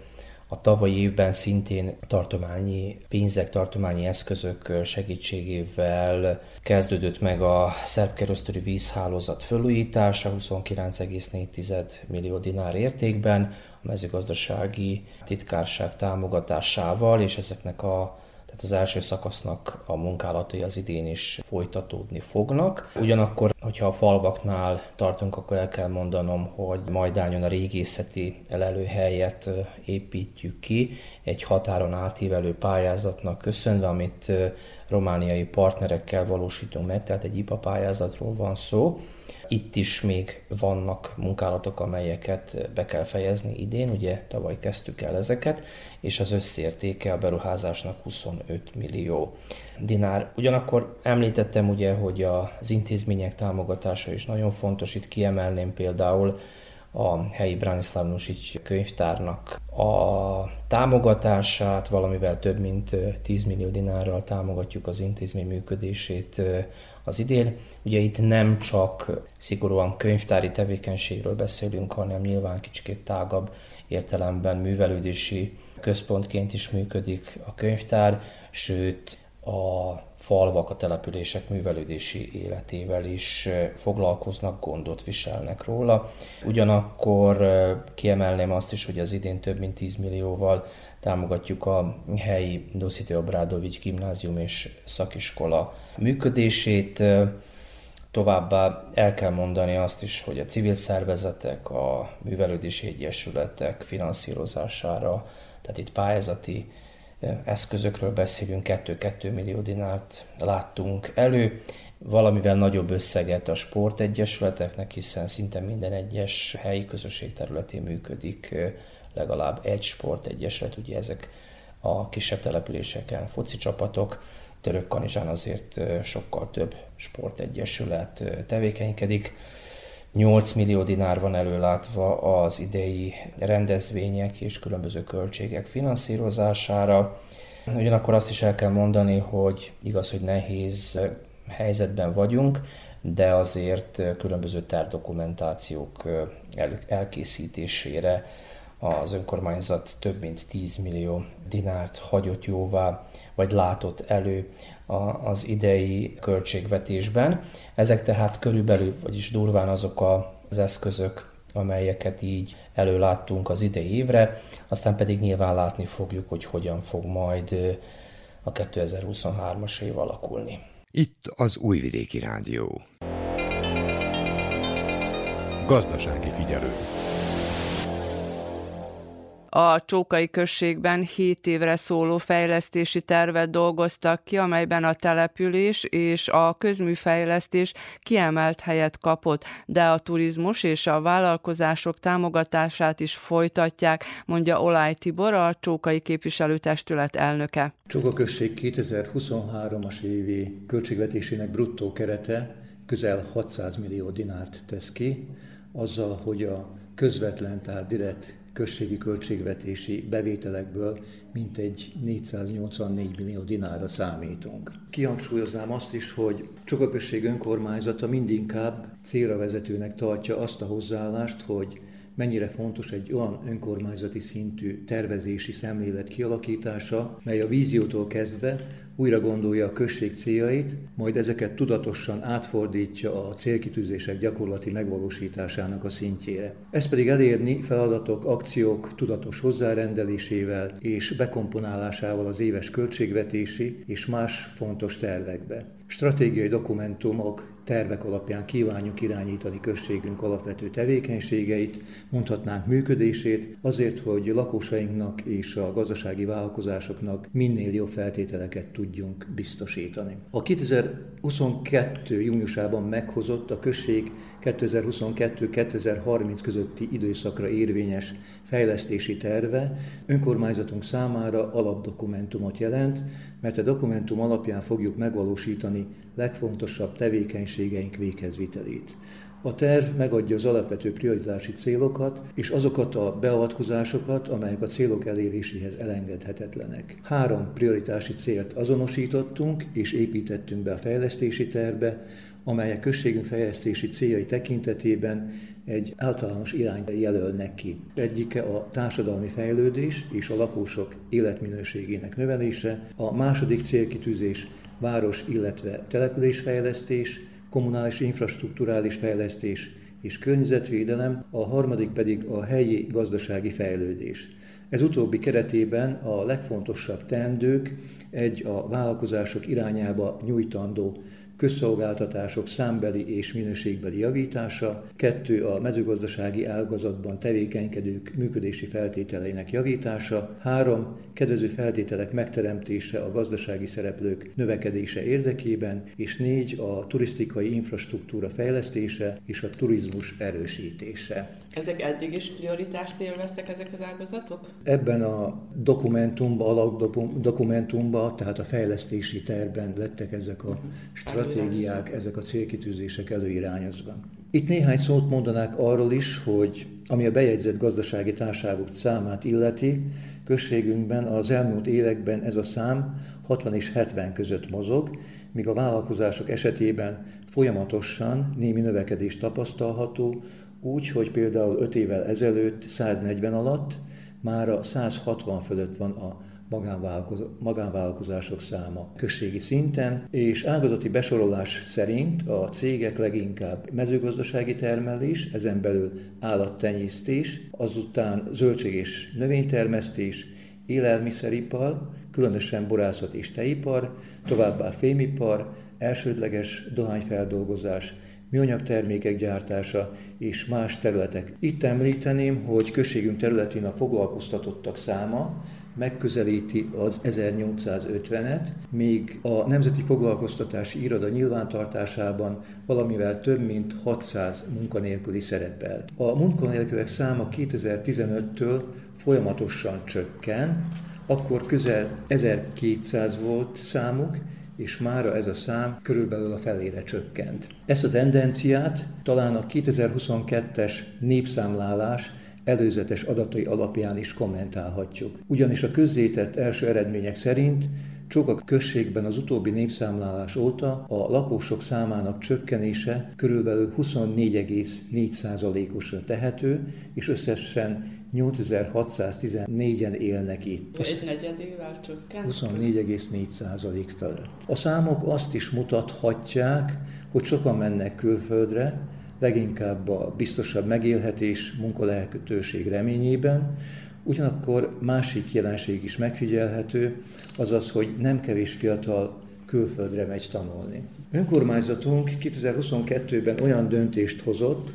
a tavalyi évben szintén tartományi pénzek, tartományi eszközök segítségével kezdődött meg a szerb vízhálózat felújítása 29,4 millió dinár értékben, a mezőgazdasági titkárság támogatásával, és ezeknek a tehát az első szakasznak a munkálatai az idén is folytatódni fognak. Ugyanakkor, hogyha a falvaknál tartunk, akkor el kell mondanom, hogy Majdányon a régészeti elelőhelyet építjük ki, egy határon átívelő pályázatnak köszönve, amit romániai partnerekkel valósítunk meg, tehát egy IPA pályázatról van szó. Itt is még vannak munkálatok, amelyeket be kell fejezni idén, ugye tavaly kezdtük el ezeket, és az összértéke a beruházásnak 25 millió dinár. Ugyanakkor említettem ugye, hogy az intézmények támogatása is nagyon fontos, itt kiemelném például a helyi Branislav Nusic könyvtárnak a támogatását, valamivel több mint 10 millió dinárral támogatjuk az intézmény működését az idén. Ugye itt nem csak szigorúan könyvtári tevékenységről beszélünk, hanem nyilván kicsit tágabb értelemben művelődési központként is működik a könyvtár, sőt a falvak, a települések művelődési életével is foglalkoznak, gondot viselnek róla. Ugyanakkor kiemelném azt is, hogy az idén több mint 10 millióval támogatjuk a helyi Doszite Obrádovics gimnázium és szakiskola működését. Továbbá el kell mondani azt is, hogy a civil szervezetek, a művelődési egyesületek finanszírozására, tehát itt pályázati eszközökről beszélünk, 2-2 millió dinárt láttunk elő, valamivel nagyobb összeget a sportegyesületeknek, hiszen szinte minden egyes helyi közösség területén működik legalább egy sportegyesület, ugye ezek a kisebb településeken foci csapatok, Török Kanizsán azért sokkal több sportegyesület tevékenykedik. 8 millió dinár van előlátva az idei rendezvények és különböző költségek finanszírozására. Ugyanakkor azt is el kell mondani, hogy igaz, hogy nehéz helyzetben vagyunk, de azért különböző tervdokumentációk elkészítésére az önkormányzat több mint 10 millió dinárt hagyott jóvá, vagy látott elő az idei költségvetésben. Ezek tehát körülbelül, vagyis durván azok az eszközök, amelyeket így előláttunk az idei évre, aztán pedig nyilván látni fogjuk, hogy hogyan fog majd a 2023-as év alakulni. Itt az Újvidéki Rádió. Gazdasági figyelő. A Csókai községben 7 évre szóló fejlesztési tervet dolgoztak ki, amelyben a település és a közműfejlesztés kiemelt helyet kapott, de a turizmus és a vállalkozások támogatását is folytatják, mondja Olaj Tibor, a Csókai képviselőtestület elnöke. Csóka község 2023-as évi költségvetésének bruttó kerete közel 600 millió dinárt tesz ki, azzal, hogy a közvetlen, tehát direkt községi költségvetési bevételekből mintegy 484 millió dinára számítunk. Kihangsúlyoznám azt is, hogy Csoka község önkormányzata mindinkább célra vezetőnek tartja azt a hozzáállást, hogy mennyire fontos egy olyan önkormányzati szintű tervezési szemlélet kialakítása, mely a víziótól kezdve újra gondolja a község céljait, majd ezeket tudatosan átfordítja a célkitűzések gyakorlati megvalósításának a szintjére. Ezt pedig elérni feladatok, akciók tudatos hozzárendelésével és bekomponálásával az éves költségvetési és más fontos tervekbe. Stratégiai dokumentumok, tervek alapján kívánjuk irányítani községünk alapvető tevékenységeit, mondhatnánk működését, azért, hogy lakosainknak és a gazdasági vállalkozásoknak minél jobb feltételeket tudjunk biztosítani. A 2022. júniusában meghozott a község 2022-2030 közötti időszakra érvényes fejlesztési terve önkormányzatunk számára alapdokumentumot jelent, mert a dokumentum alapján fogjuk megvalósítani legfontosabb tevékenységeink véghezvitelét. A terv megadja az alapvető prioritási célokat és azokat a beavatkozásokat, amelyek a célok eléréséhez elengedhetetlenek. Három prioritási célt azonosítottunk és építettünk be a fejlesztési tervbe, amelyek községünk fejlesztési céljai tekintetében egy általános irányt jelölnek ki. Egyike a társadalmi fejlődés és a lakosok életminőségének növelése, a második célkitűzés város, illetve településfejlesztés, kommunális infrastruktúrális fejlesztés és környezetvédelem, a harmadik pedig a helyi gazdasági fejlődés. Ez utóbbi keretében a legfontosabb teendők egy a vállalkozások irányába nyújtandó közszolgáltatások számbeli és minőségbeli javítása, kettő a mezőgazdasági ágazatban tevékenykedők működési feltételeinek javítása, három kedvező feltételek megteremtése a gazdasági szereplők növekedése érdekében, és négy a turisztikai infrastruktúra fejlesztése és a turizmus erősítése. Ezek eddig is prioritást élveztek ezek az ágazatok? Ebben a dokumentumban, alapdokumentumban, tehát a fejlesztési tervben lettek ezek a stratégiák, ezek a célkitűzések előirányozva. Itt néhány szót mondanák arról is, hogy ami a bejegyzett gazdasági társaságok számát illeti, községünkben az elmúlt években ez a szám 60 és 70 között mozog, míg a vállalkozások esetében folyamatosan némi növekedés tapasztalható, úgy, hogy például 5 évvel ezelőtt 140 alatt már a 160 fölött van a magánvállalkozások száma községi szinten, és ágazati besorolás szerint a cégek leginkább mezőgazdasági termelés, ezen belül állattenyésztés, azután zöldség és növénytermesztés, élelmiszeripar, különösen borászat és teipar, továbbá fémipar, elsődleges dohányfeldolgozás, műanyag termékek gyártása és más területek. Itt említeném, hogy községünk területén a foglalkoztatottak száma megközelíti az 1850-et, míg a Nemzeti Foglalkoztatási Iroda nyilvántartásában valamivel több mint 600 munkanélküli szerepel. A munkanélkülek száma 2015-től folyamatosan csökken, akkor közel 1200 volt számuk, és mára ez a szám körülbelül a felére csökkent. Ezt a tendenciát talán a 2022-es népszámlálás előzetes adatai alapján is kommentálhatjuk. Ugyanis a közzétett első eredmények szerint a községben az utóbbi népszámlálás óta a lakosok számának csökkenése körülbelül 24,4%-osra tehető, és összesen 8614-en élnek itt. Egy negyedével csökkent? 24,4% felett. A számok azt is mutathatják, hogy sokan mennek külföldre, leginkább a biztosabb megélhetés, munkalehetőség reményében, ugyanakkor másik jelenség is megfigyelhető, azaz, hogy nem kevés fiatal külföldre megy tanulni. Önkormányzatunk 2022-ben olyan döntést hozott,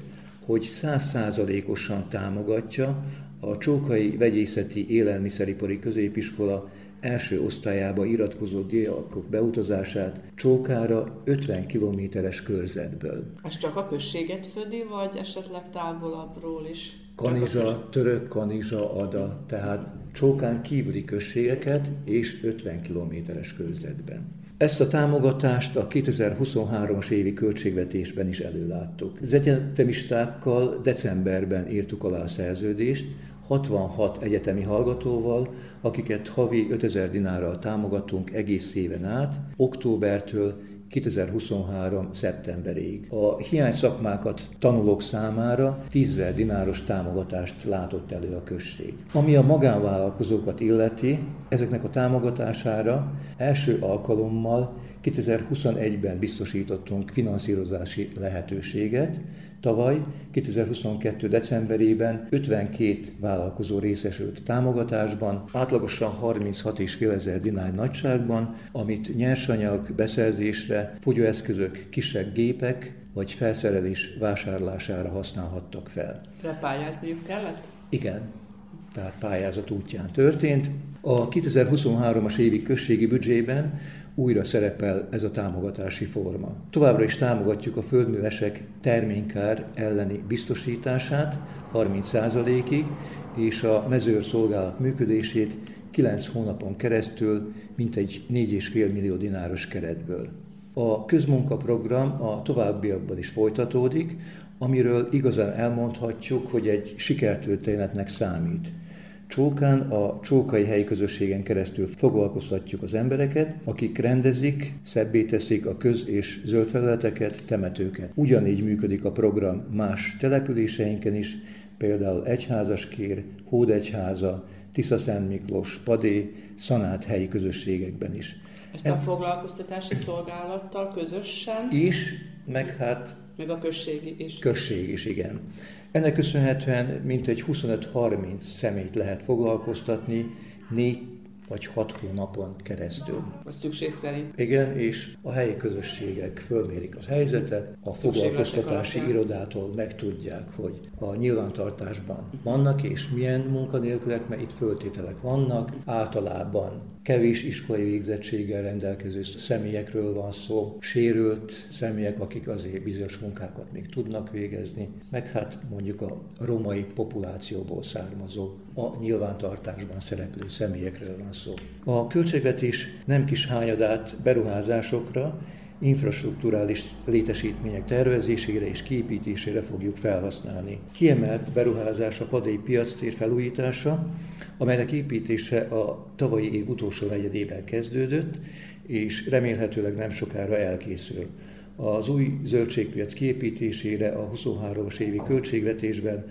hogy százszázalékosan támogatja a Csókai Vegyészeti Élelmiszeripari Középiskola első osztályába iratkozó diákok beutazását Csókára 50 kilométeres körzetből. Ez csak a községet födi, vagy esetleg távolabbról is? Kanizsa, török Kanizsa, Ada, tehát Csókán kívüli községeket és 50 kilométeres körzetben. Ezt a támogatást a 2023-as évi költségvetésben is előláttuk. Az egyetemistákkal decemberben írtuk alá a szerződést, 66 egyetemi hallgatóval, akiket havi 5000 dinárral támogatunk egész éven át, októbertől 2023. szeptemberig. A hiány szakmákat tanulók számára 10 dináros támogatást látott elő a község. Ami a magánvállalkozókat illeti, ezeknek a támogatására első alkalommal 2021-ben biztosítottunk finanszírozási lehetőséget, Tavaly, 2022. decemberében 52 vállalkozó részesült támogatásban, átlagosan 36,5 ezer dinár nagyságban, amit nyersanyag beszerzésre, fogyóeszközök, kisebb gépek vagy felszerelés vásárlására használhattak fel. De pályázniuk kellett? Igen, tehát pályázat útján történt. A 2023-as évi községi büdzsében újra szerepel ez a támogatási forma. Továbbra is támogatjuk a földművesek terménykár elleni biztosítását 30%-ig, és a mezőrszolgálat működését 9 hónapon keresztül mintegy 4,5 millió dináros keretből. A közmunkaprogram a továbbiakban is folytatódik, amiről igazán elmondhatjuk, hogy egy sikertörténetnek számít. Csókán a csókai helyi közösségen keresztül foglalkoztatjuk az embereket, akik rendezik, szebbé teszik a köz- és zöld felületeket, temetőket. Ugyanígy működik a program más településeinken is, például Egyházaskér, Hódegyháza, Tiszaszent Miklós, Padé, Szanát helyi közösségekben is. Ezt a foglalkoztatási szolgálattal közösen? Is, meg hát... Meg a községi is. Község is, igen. Ennek köszönhetően mintegy 25-30 személyt lehet foglalkoztatni, négy vagy hat hónapon keresztül. A szükség szerint. Igen, és a helyi közösségek fölmérik a helyzetet, a foglalkoztatási irodától megtudják, hogy a nyilvántartásban vannak és milyen munkanélkülek, mert itt föltételek vannak, általában kevés iskolai végzettséggel rendelkező személyekről van szó, sérült személyek, akik azért bizonyos munkákat még tudnak végezni, meg hát mondjuk a romai populációból származó, a nyilvántartásban szereplő személyekről van szó. A költségvetés nem kis hányadát beruházásokra, infrastruktúrális létesítmények tervezésére és kiépítésére fogjuk felhasználni. Kiemelt beruházás a Padai piactér felújítása, amelynek építése a tavalyi év utolsó negyedében kezdődött, és remélhetőleg nem sokára elkészül. Az új zöldségpiac kiépítésére a 23-as évi költségvetésben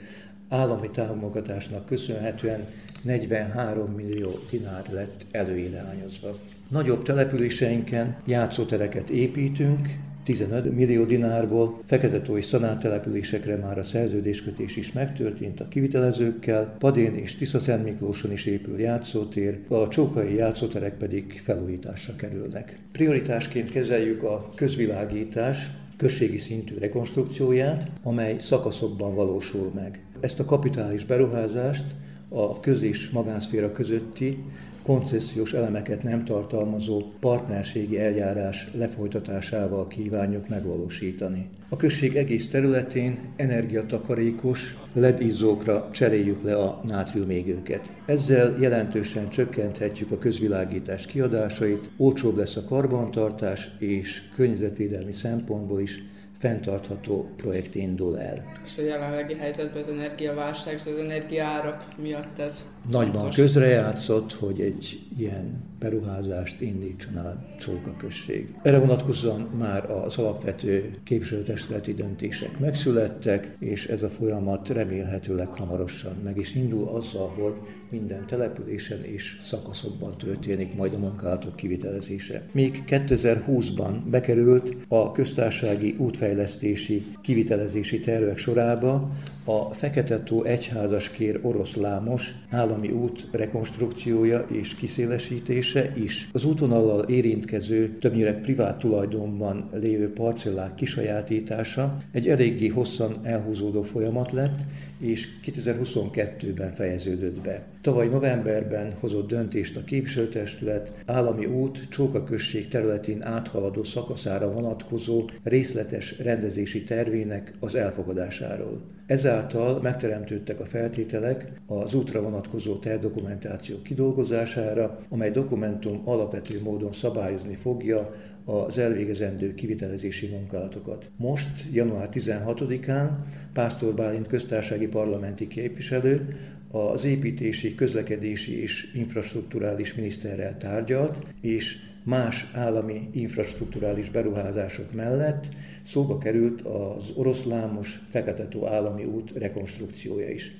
állami támogatásnak köszönhetően 43 millió dinár lett előirányozva. Nagyobb településeinken játszótereket építünk, 15 millió dinárból, Fekete-tói szanáltelepülésekre már a szerződéskötés is megtörtént a kivitelezőkkel, Padén és Tiszaszent Miklóson is épül játszótér, a csókai játszóterek pedig felújításra kerülnek. Prioritásként kezeljük a közvilágítás, községi szintű rekonstrukcióját, amely szakaszokban valósul meg. Ezt a kapitális beruházást a köz- és magánszféra közötti koncesziós elemeket nem tartalmazó partnerségi eljárás lefolytatásával kívánjuk megvalósítani. A község egész területén energiatakarékos LED izzókra cseréljük le a nátriumégőket. Ezzel jelentősen csökkenthetjük a közvilágítás kiadásait, olcsóbb lesz a karbantartás és környezetvédelmi szempontból is fenntartható projekt indul el. És a jelenlegi helyzetben az energiaválság és az energiaárak miatt ez Nagyban fontos. közrejátszott, hogy egy ilyen beruházást indítson a Csóka község. Erre vonatkozóan már az alapvető képviselőtestületi döntések megszülettek, és ez a folyamat remélhetőleg hamarosan meg is indul azzal, hogy minden településen és szakaszokban történik majd a munkálatok kivitelezése. Még 2020-ban bekerült a köztársasági útfejlesztési kivitelezési tervek sorába a Fekete-tó egyházaskér oroszlámos állami út rekonstrukciója és kiszélesítése is. Az útvonallal érintkező, többnyire privát tulajdonban lévő parcellák kisajátítása egy eléggé hosszan elhúzódó folyamat lett, és 2022-ben fejeződött be. Tavaly novemberben hozott döntést a képviselőtestület állami út Csóka község területén áthaladó szakaszára vonatkozó részletes rendezési tervének az elfogadásáról. Ezáltal megteremtődtek a feltételek az útra vonatkozó tervdokumentáció kidolgozására, amely dokumentum alapvető módon szabályozni fogja az elvégezendő kivitelezési munkálatokat. Most, január 16-án Pásztor Bálint köztársasági parlamenti képviselő az építési, közlekedési és infrastruktúrális miniszterrel tárgyalt, és más állami infrastruktúrális beruházások mellett szóba került az oroszlámos Fekete-tó állami út rekonstrukciója is.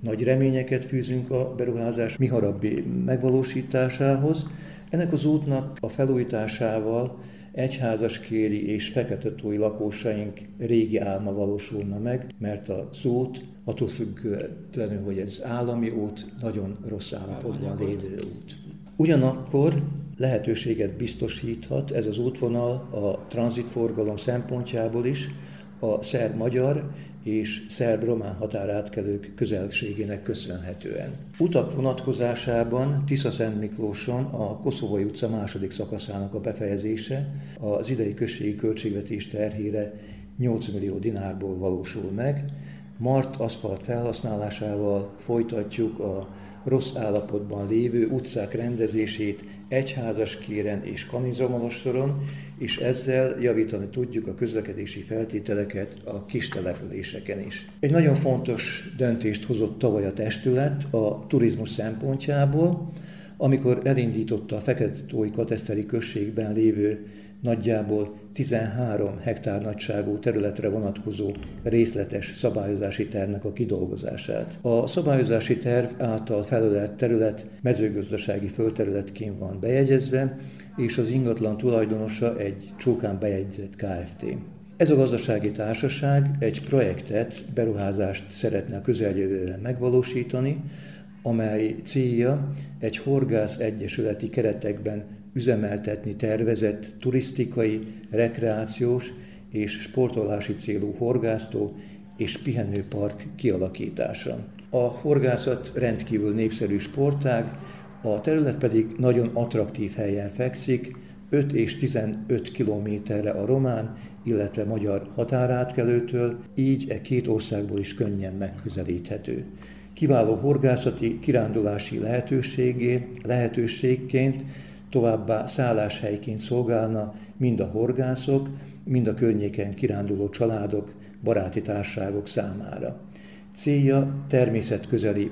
Nagy reményeket fűzünk a beruházás miharabbi megvalósításához. Ennek az útnak a felújításával egyházaskéri és fekete-tói lakósaink régi álma valósulna meg, mert a út, attól függetlenül, hogy ez állami út, nagyon rossz állapotban lévő út. Ugyanakkor lehetőséget biztosíthat ez az útvonal a tranzitforgalom szempontjából is a szerb-magyar és szerb-román határátkelők közelségének köszönhetően. Utak vonatkozásában Tisza-Szent Miklóson a Koszovai utca második szakaszának a befejezése az idei községi költségvetés terhére 8 millió dinárból valósul meg. Mart aszfalt felhasználásával folytatjuk a rossz állapotban lévő utcák rendezését egyházas kéren és soron, és ezzel javítani tudjuk a közlekedési feltételeket a kis településeken is. Egy nagyon fontos döntést hozott tavaly a testület a turizmus szempontjából, amikor elindította a Fekete-tói kateszteri községben lévő nagyjából 13 hektár nagyságú területre vonatkozó részletes szabályozási tervnek a kidolgozását. A szabályozási terv által felölelt terület mezőgazdasági földterületként van bejegyezve, és az ingatlan tulajdonosa egy csókán bejegyzett KFT. Ez a gazdasági társaság egy projektet, beruházást szeretne a közeljövőben megvalósítani, amely célja egy horgász egyesületi keretekben üzemeltetni tervezett turisztikai, rekreációs és sportolási célú horgásztó és pihenőpark kialakítása. A horgászat rendkívül népszerű sportág, a terület pedig nagyon attraktív helyen fekszik, 5 és 15 kilométerre a román, illetve magyar határátkelőtől, így e két országból is könnyen megközelíthető. Kiváló horgászati, kirándulási lehetőségé, lehetőségként továbbá szálláshelyként szolgálna mind a horgászok, mind a környéken kiránduló családok, baráti társágok számára. Célja természetközeli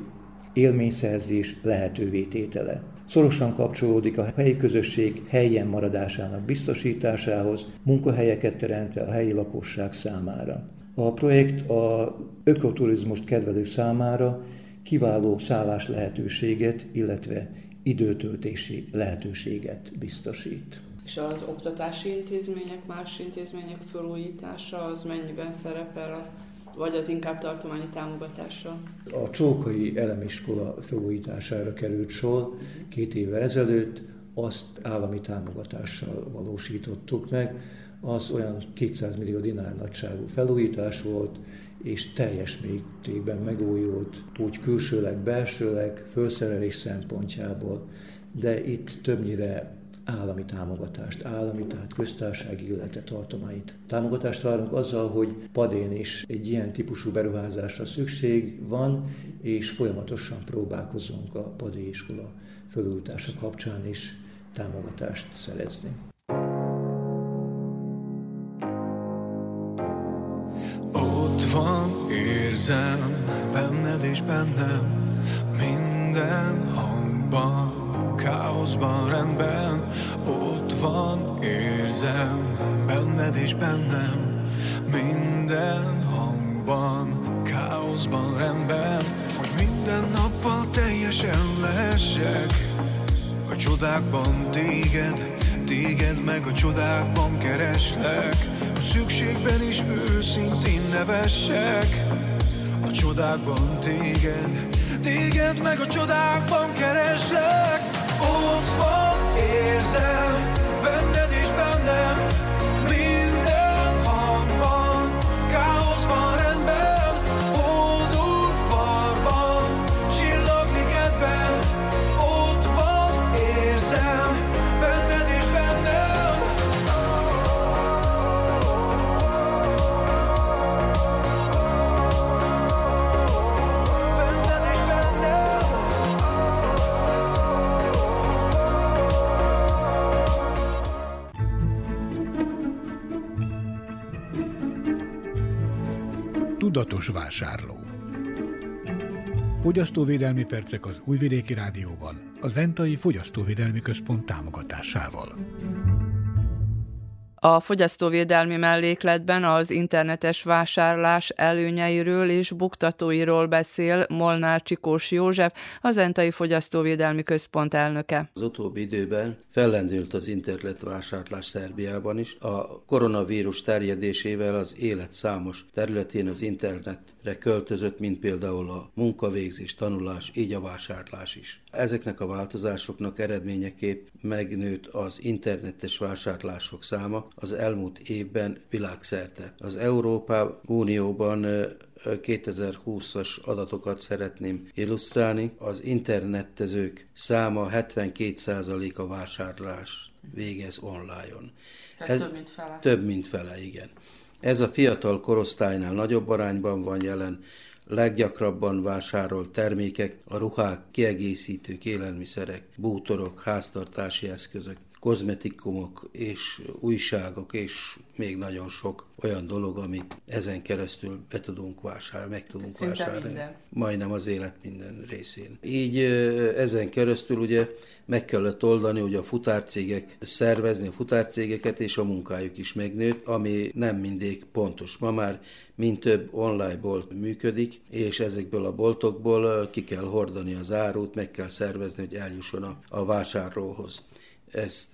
élményszerzés lehetővé tétele. Szorosan kapcsolódik a helyi közösség helyen maradásának biztosításához, munkahelyeket teremtve a helyi lakosság számára. A projekt a ökoturizmust kedvelő számára kiváló szállás lehetőséget, illetve időtöltési lehetőséget biztosít. És az oktatási intézmények, más intézmények felújítása az mennyiben szerepel a vagy az inkább tartományi támogatással? A Csókai Elemiskola felújítására került sor két évvel ezelőtt, azt állami támogatással valósítottuk meg. Az olyan 200 millió dinár nagyságú felújítás volt, és teljes mértékben megújult, úgy külsőleg, belsőleg, felszerelés szempontjából, de itt többnyire állami támogatást, állami, tehát köztársasági, illetve tartományi támogatást várunk azzal, hogy Padén is egy ilyen típusú beruházásra szükség van, és folyamatosan próbálkozunk a Padé iskola felújítása kapcsán is támogatást szerezni. Van, érzem, benned és bennem, minden hangban káoszban, rendben. Ott van, érzem, benned és bennem Minden hangban, káoszban, rendben. Hogy minden nappal teljesen lehessek A csodákban téged, téged meg a csodákban kereslek. A szükségben is őszintén nevessek. A csodákban téged, téged meg a csodákban kereslek. Ott van, érzem, Tudatos vásárló. Fogyasztóvédelmi percek az Újvidéki Rádióban, a Zentai Fogyasztóvédelmi Központ támogatásával. A fogyasztóvédelmi mellékletben az internetes vásárlás előnyeiről és buktatóiról beszél Molnár Csikós József, az Entai Fogyasztóvédelmi Központ elnöke. Az utóbbi időben fellendült az internetvásárlás Szerbiában is. A koronavírus terjedésével az élet számos területén az internetre költözött, mint például a munkavégzés, tanulás, így a vásárlás is. Ezeknek a változásoknak eredményeképp megnőtt az internetes vásárlások száma az elmúlt évben világszerte. Az Európa Unióban 2020-as adatokat szeretném illusztrálni. Az internetezők száma 72% a vásárlás végez online. Tehát Ez több mint fele. Több mint fele, igen. Ez a fiatal korosztálynál nagyobb arányban van jelen, leggyakrabban vásárolt termékek, a ruhák, kiegészítők, élelmiszerek, bútorok, háztartási eszközök, kozmetikumok és újságok, és még nagyon sok olyan dolog, amit ezen keresztül be tudunk vásárolni, meg tudunk Szinte vásárolni. minden. Majdnem az élet minden részén. Így ezen keresztül ugye meg kellett oldani, hogy a futárcégek szervezni a futárcégeket, és a munkájuk is megnőtt, ami nem mindig pontos. Ma már mind több online bolt működik, és ezekből a boltokból ki kell hordani az árut, meg kell szervezni, hogy eljusson a, a vásárlóhoz ezt,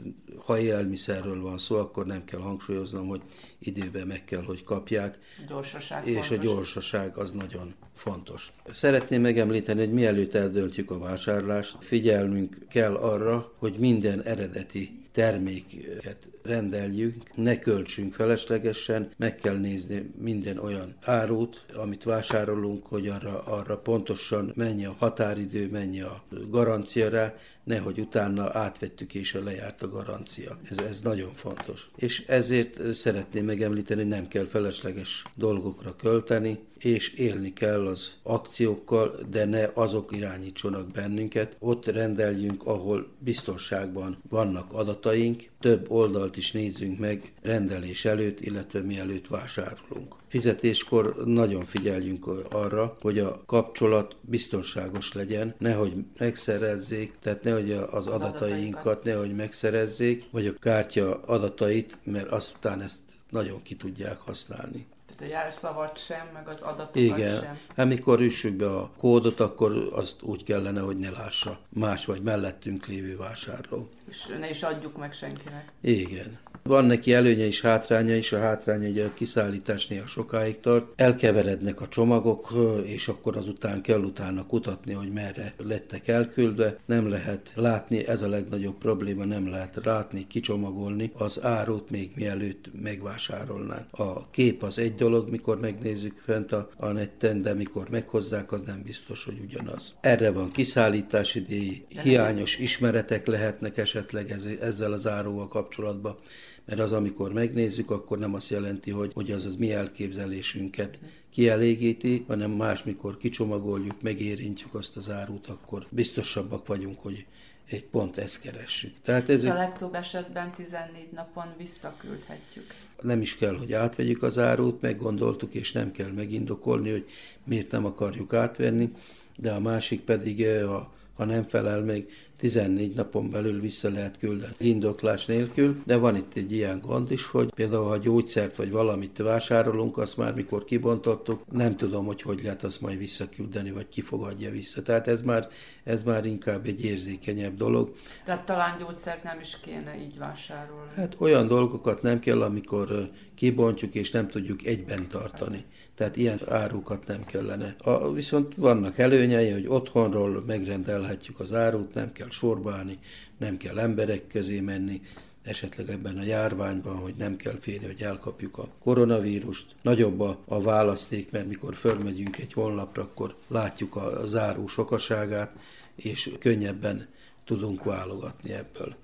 ha élelmiszerről van szó, akkor nem kell hangsúlyoznom, hogy időben meg kell, hogy kapják. Gyorsaság És a fontos. gyorsaság az nagyon fontos. Szeretném megemlíteni, hogy mielőtt eldöntjük a vásárlást, figyelnünk kell arra, hogy minden eredeti terméket rendeljünk, ne költsünk feleslegesen, meg kell nézni minden olyan árut, amit vásárolunk, hogy arra, arra pontosan mennyi a határidő, mennyi a garancia rá, nehogy utána átvettük és lejárt a garancia. Ez, ez nagyon fontos. És ezért szeretném megemlíteni, nem kell felesleges dolgokra költeni, és élni kell az akciókkal, de ne azok irányítsanak bennünket. Ott rendeljünk, ahol biztonságban vannak adataink, több oldalt is nézzünk meg rendelés előtt, illetve mielőtt vásárolunk. Fizetéskor nagyon figyeljünk arra, hogy a kapcsolat biztonságos legyen, nehogy megszerezzék, tehát nehogy az adatainkat nehogy megszerezzék, vagy a kártya adatait, mert aztán ezt nagyon ki tudják használni. Tehát a jelszavat sem, meg az adatokat Igen. sem. Hát mikor üssük be a kódot, akkor azt úgy kellene, hogy ne lássa más vagy mellettünk lévő vásárló. És ne is adjuk meg senkinek. Igen. Van neki előnye és hátránya is, a hátránya hogy a kiszállítás néha sokáig tart. Elkeverednek a csomagok, és akkor azután kell utána kutatni, hogy merre lettek elküldve. Nem lehet látni, ez a legnagyobb probléma, nem lehet látni, kicsomagolni az árut még mielőtt megvásárolnánk. A kép az egy dolog, mikor megnézzük fent a, a netten, de mikor meghozzák, az nem biztos, hogy ugyanaz. Erre van kiszállítási díj, hiányos ismeretek lehetnek esetleg ez, ezzel az áróval kapcsolatban mert az, amikor megnézzük, akkor nem azt jelenti, hogy, hogy az az mi elképzelésünket kielégíti, hanem más, mikor kicsomagoljuk, megérintjük azt az árut, akkor biztosabbak vagyunk, hogy egy pont ezt keressük. Tehát ez a legtöbb esetben 14 napon visszaküldhetjük. Nem is kell, hogy átvegyük az árut, meggondoltuk, és nem kell megindokolni, hogy miért nem akarjuk átvenni, de a másik pedig, ha, ha nem felel meg, 14 napon belül vissza lehet küldeni indoklás nélkül, de van itt egy ilyen gond is, hogy például ha gyógyszert vagy valamit vásárolunk, azt már mikor kibontottuk, nem tudom, hogy hogy lehet azt majd visszaküldeni, vagy kifogadja vissza. Tehát ez már, ez már inkább egy érzékenyebb dolog. Tehát talán gyógyszert nem is kéne így vásárolni. Hát olyan dolgokat nem kell, amikor kibontjuk és nem tudjuk egyben tartani. Tehát ilyen árukat nem kellene. A, viszont vannak előnyei, hogy otthonról megrendelhetjük az árut, nem kell sorba állni, nem kell emberek közé menni, esetleg ebben a járványban, hogy nem kell félni, hogy elkapjuk a koronavírust. Nagyobb a, a választék, mert mikor fölmegyünk egy honlapra, akkor látjuk a záró sokaságát, és könnyebben tudunk válogatni ebből.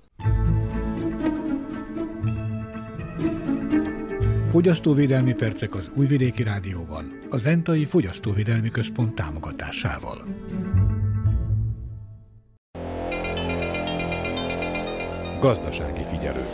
Fogyasztóvédelmi percek az Újvidéki Rádióban, a Zentai Fogyasztóvédelmi Központ támogatásával. Gazdasági figyelő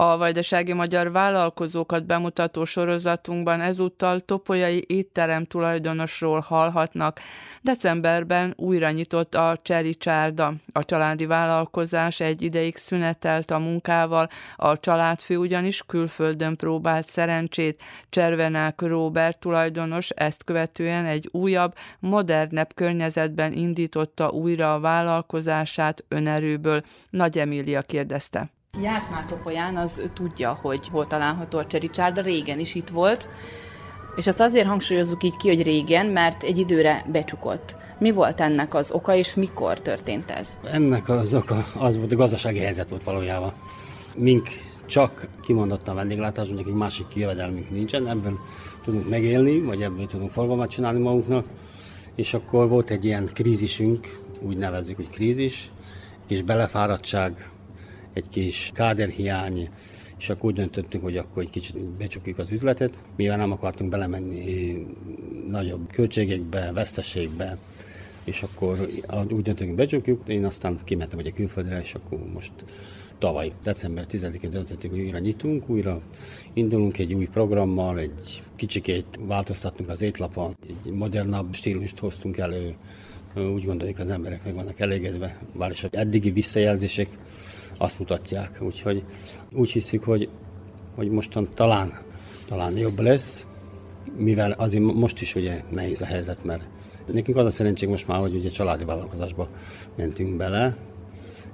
a vajdasági magyar vállalkozókat bemutató sorozatunkban ezúttal Topolyai étterem tulajdonosról hallhatnak. Decemberben újra nyitott a Cseri Csárda. A családi vállalkozás egy ideig szünetelt a munkával, a családfő ugyanis külföldön próbált szerencsét. Cservenák Róbert tulajdonos ezt követően egy újabb, modernebb környezetben indította újra a vállalkozását önerőből. Nagy Emília kérdezte járt már Topolyán, az tudja, hogy hol található a csericsárda, régen is itt volt, és azt azért hangsúlyozzuk így ki, hogy régen, mert egy időre becsukott. Mi volt ennek az oka, és mikor történt ez? Ennek az oka az volt, a gazdasági helyzet volt valójában. Mink csak kimondottan vendéglátásunk, nekünk másik jövedelmünk nincsen, ebből tudunk megélni, vagy ebből tudunk forgalmat csinálni magunknak. És akkor volt egy ilyen krízisünk, úgy nevezzük, hogy krízis, és belefáradtság, egy kis káderhiány, és akkor úgy döntöttünk, hogy akkor egy kicsit becsukjuk az üzletet, mivel nem akartunk belemenni nagyobb költségekbe, veszteségbe, és akkor úgy döntöttünk, becsukjuk, én aztán kimentem egy külföldre, és akkor most tavaly, december 10-én döntöttük, hogy újra nyitunk, újra indulunk egy új programmal, egy kicsikét változtattunk az étlapon, egy modernabb stílust hoztunk elő, úgy gondoljuk az emberek meg vannak elégedve, bár is eddigi visszajelzések azt mutatják. Úgyhogy úgy hiszük, hogy, hogy mostan talán, talán jobb lesz, mivel azért most is ugye nehéz a helyzet, mert nekünk az a szerencség most már, hogy ugye családi vállalkozásba mentünk bele,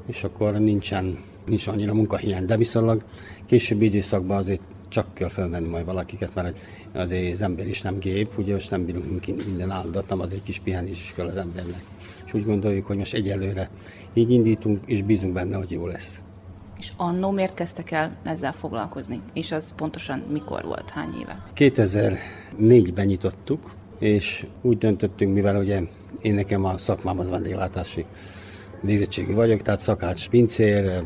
és akkor nincsen, nincs annyira munkahiány, de viszonylag későbbi időszakban azért csak kell felmenni majd valakiket, mert azért az ember is nem gép, ugye most nem bírunk minden áldat, nem azért kis pihenés is kell az embernek. És úgy gondoljuk, hogy most egyelőre így indítunk, és bízunk benne, hogy jó lesz. És annó miért kezdtek el ezzel foglalkozni? És az pontosan mikor volt, hány éve? 2004-ben nyitottuk, és úgy döntöttünk, mivel ugye én nekem a szakmám az vendéglátási végzettségi vagyok, tehát szakács, pincér,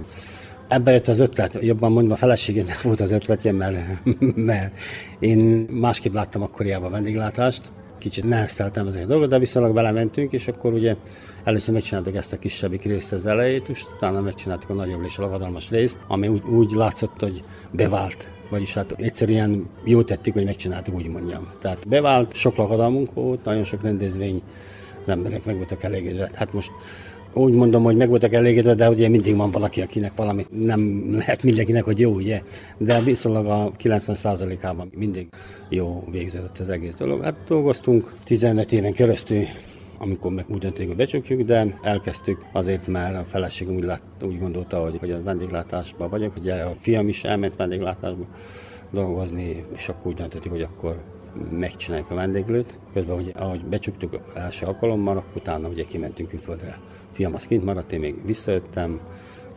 Ebbe jött az ötlet, jobban mondva a feleségemnek volt az ötletje, mert, [laughs] mert én másképp láttam akkoriában a vendéglátást, kicsit nehezteltem ezeket a dolgot, de viszonylag belementünk, és akkor ugye először megcsináltuk ezt a kisebbik részt az elejét, és utána megcsináltuk a nagyobb és a lagadalmas részt, ami úgy, úgy látszott, hogy bevált. Vagyis hát egyszerűen jó tettük, hogy megcsináltuk, úgy mondjam. Tehát bevált, sok lagadalmunk volt, nagyon sok rendezvény, az emberek meg voltak elégedve. Hát most úgy mondom, hogy meg voltak elégedve, de ugye mindig van valaki, akinek valami nem lehet mindenkinek, hogy jó, ugye? De viszonylag a 90%-ában mindig jó végződött az egész dolog. Hát dolgoztunk 15 éven keresztül amikor meg úgy döntöttük, hogy becsukjuk, de elkezdtük azért, mert a feleségem úgy, lát, úgy gondolta, hogy, hogy a vendéglátásban vagyok, hogy a fiam is elment vendéglátásba dolgozni, és akkor úgy döntöttük, hogy akkor megcsináljuk a vendéglőt. Közben, hogy ahogy becsuktuk első alkalommal, akkor utána ugye kimentünk külföldre. A fiam az kint maradt, én még visszajöttem,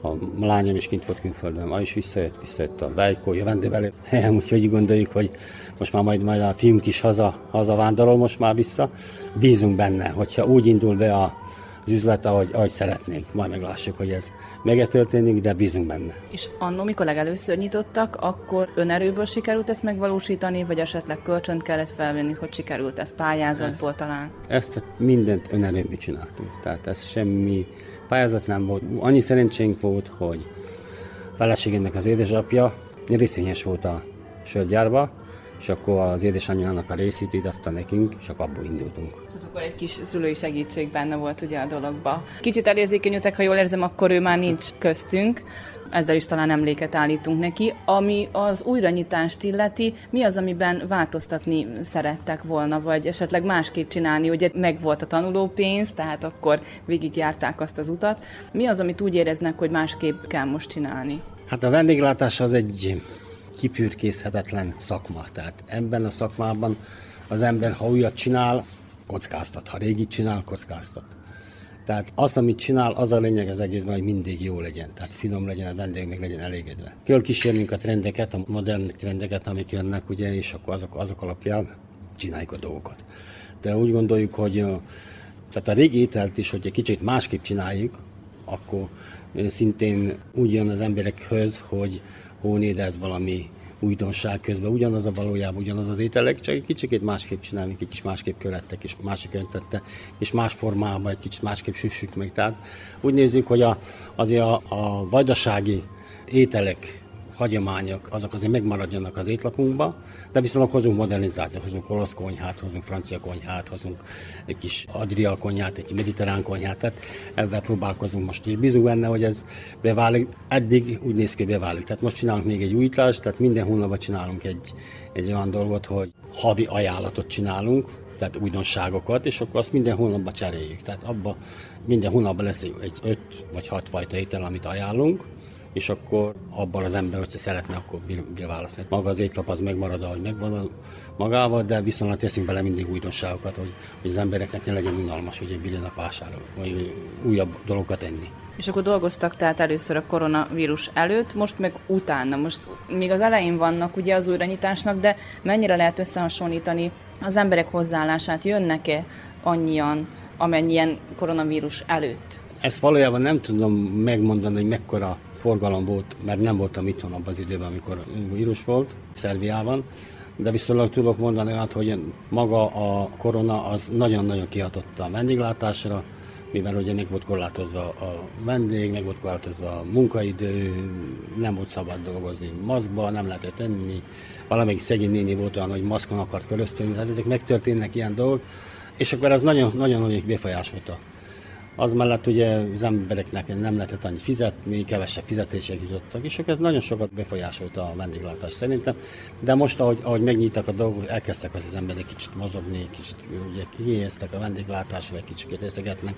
a lányom is kint volt külföldön, ma is visszajött, visszajött a Vejkó, jövendővel. Úgyhogy gondoljuk, hogy most már majd, majd a fiunk is haza, haza vándorol most már vissza. Bízunk benne, hogyha úgy indul be a az üzlet, ahogy, ahogy szeretnénk. Majd meglássuk, hogy ez meg történik, de bízunk benne. És annó, mikor legelőször nyitottak, akkor önerőből sikerült ezt megvalósítani, vagy esetleg kölcsönt kellett felvenni, hogy sikerült ez pályázatból ezt, talán? Ezt mindent önerőből csináltunk. Tehát ez semmi pályázat nem volt. Annyi szerencsénk volt, hogy feleségemnek az édesapja részvényes volt a sörgyárba, és akkor az édesanyjának a részét adta nekünk, és akkor abból indultunk. Tehát akkor egy kis szülői segítség benne volt ugye a dologba. Kicsit elérzékenyültek, ha jól érzem, akkor ő már nincs köztünk, ezzel is talán emléket állítunk neki. Ami az újranyitást illeti, mi az, amiben változtatni szerettek volna, vagy esetleg másképp csinálni? Ugye megvolt a tanulópénz, tehát akkor végigjárták azt az utat. Mi az, amit úgy éreznek, hogy másképp kell most csinálni? Hát a vendéglátás az egy kifürkészhetetlen szakma. Tehát ebben a szakmában az ember, ha újat csinál, kockáztat. Ha régit csinál, kockáztat. Tehát azt, amit csinál, az a lényeg az egészben, hogy mindig jó legyen. Tehát finom legyen, a vendég meg legyen elégedve. Kell kísérnünk a trendeket, a modern trendeket, amik jönnek, ugye, és akkor azok, azok alapján csináljuk a dolgokat. De úgy gondoljuk, hogy tehát a régi ételt is, hogy egy kicsit másképp csináljuk, akkor szintén úgy jön az emberekhöz, hogy hónéd ez valami újdonság közben, ugyanaz a valójában, ugyanaz az ételek, csak egy kicsit másképp csinálni, egy kicsit másképp követtek, és másik öntette, és más formában, egy kicsit másképp süssük meg. Tehát úgy nézzük, hogy a, azért a, a vajdasági ételek hagyományok, azok azért megmaradjanak az étlapunkba, de viszont hozunk modernizációt, hozunk olasz konyhát, hozunk francia konyhát, hozunk egy kis adria konyhát, egy mediterrán konyhát, tehát ebben próbálkozunk most is. Bízunk benne, hogy ez beválik, eddig úgy néz ki, hogy beválik. Tehát most csinálunk még egy újítást, tehát minden hónapban csinálunk egy, egy olyan dolgot, hogy havi ajánlatot csinálunk, tehát újdonságokat, és akkor azt minden hónapban cseréljük. Tehát abba minden hónapban lesz egy öt vagy hat fajta étel, amit ajánlunk, és akkor abban az ember, hogyha szeretne, akkor bír, bír választani. Maga az étlap az megmarad, ahogy megvan magával, de viszont teszünk bele mindig újdonságokat, hogy, hogy az embereknek ne legyen unalmas, hogy egy bírjanak vásárolni, vagy újabb dolgokat enni. És akkor dolgoztak tehát először a koronavírus előtt, most meg utána. Most még az elején vannak ugye az újranyitásnak, de mennyire lehet összehasonlítani az emberek hozzáállását? Jönnek-e annyian, amennyien koronavírus előtt? Ezt valójában nem tudom megmondani, hogy mekkora forgalom volt, mert nem voltam itthon abban az időben, amikor vírus volt, Szerbiában, de viszonylag tudok mondani hát, hogy maga a korona az nagyon-nagyon kihatott a vendéglátásra, mivel ugye meg volt korlátozva a vendég, meg volt korlátozva a munkaidő, nem volt szabad dolgozni maszkba, nem lehetett enni, valamelyik szegény néni volt olyan, hogy maszkon akart körözteni, tehát ezek megtörténnek ilyen dolgok, és akkor ez nagyon-nagyon befolyásolta az mellett ugye az embereknek nem lehetett annyi fizetni, kevesebb fizetések jutottak, és ez nagyon sokat befolyásolta a vendéglátást szerintem. De most, ahogy, ahogy megnyíltak a dolgok, elkezdtek az, az emberek kicsit mozogni, kicsit ugye kihelyeztek a vendéglátásra, egy kicsit részegetnek.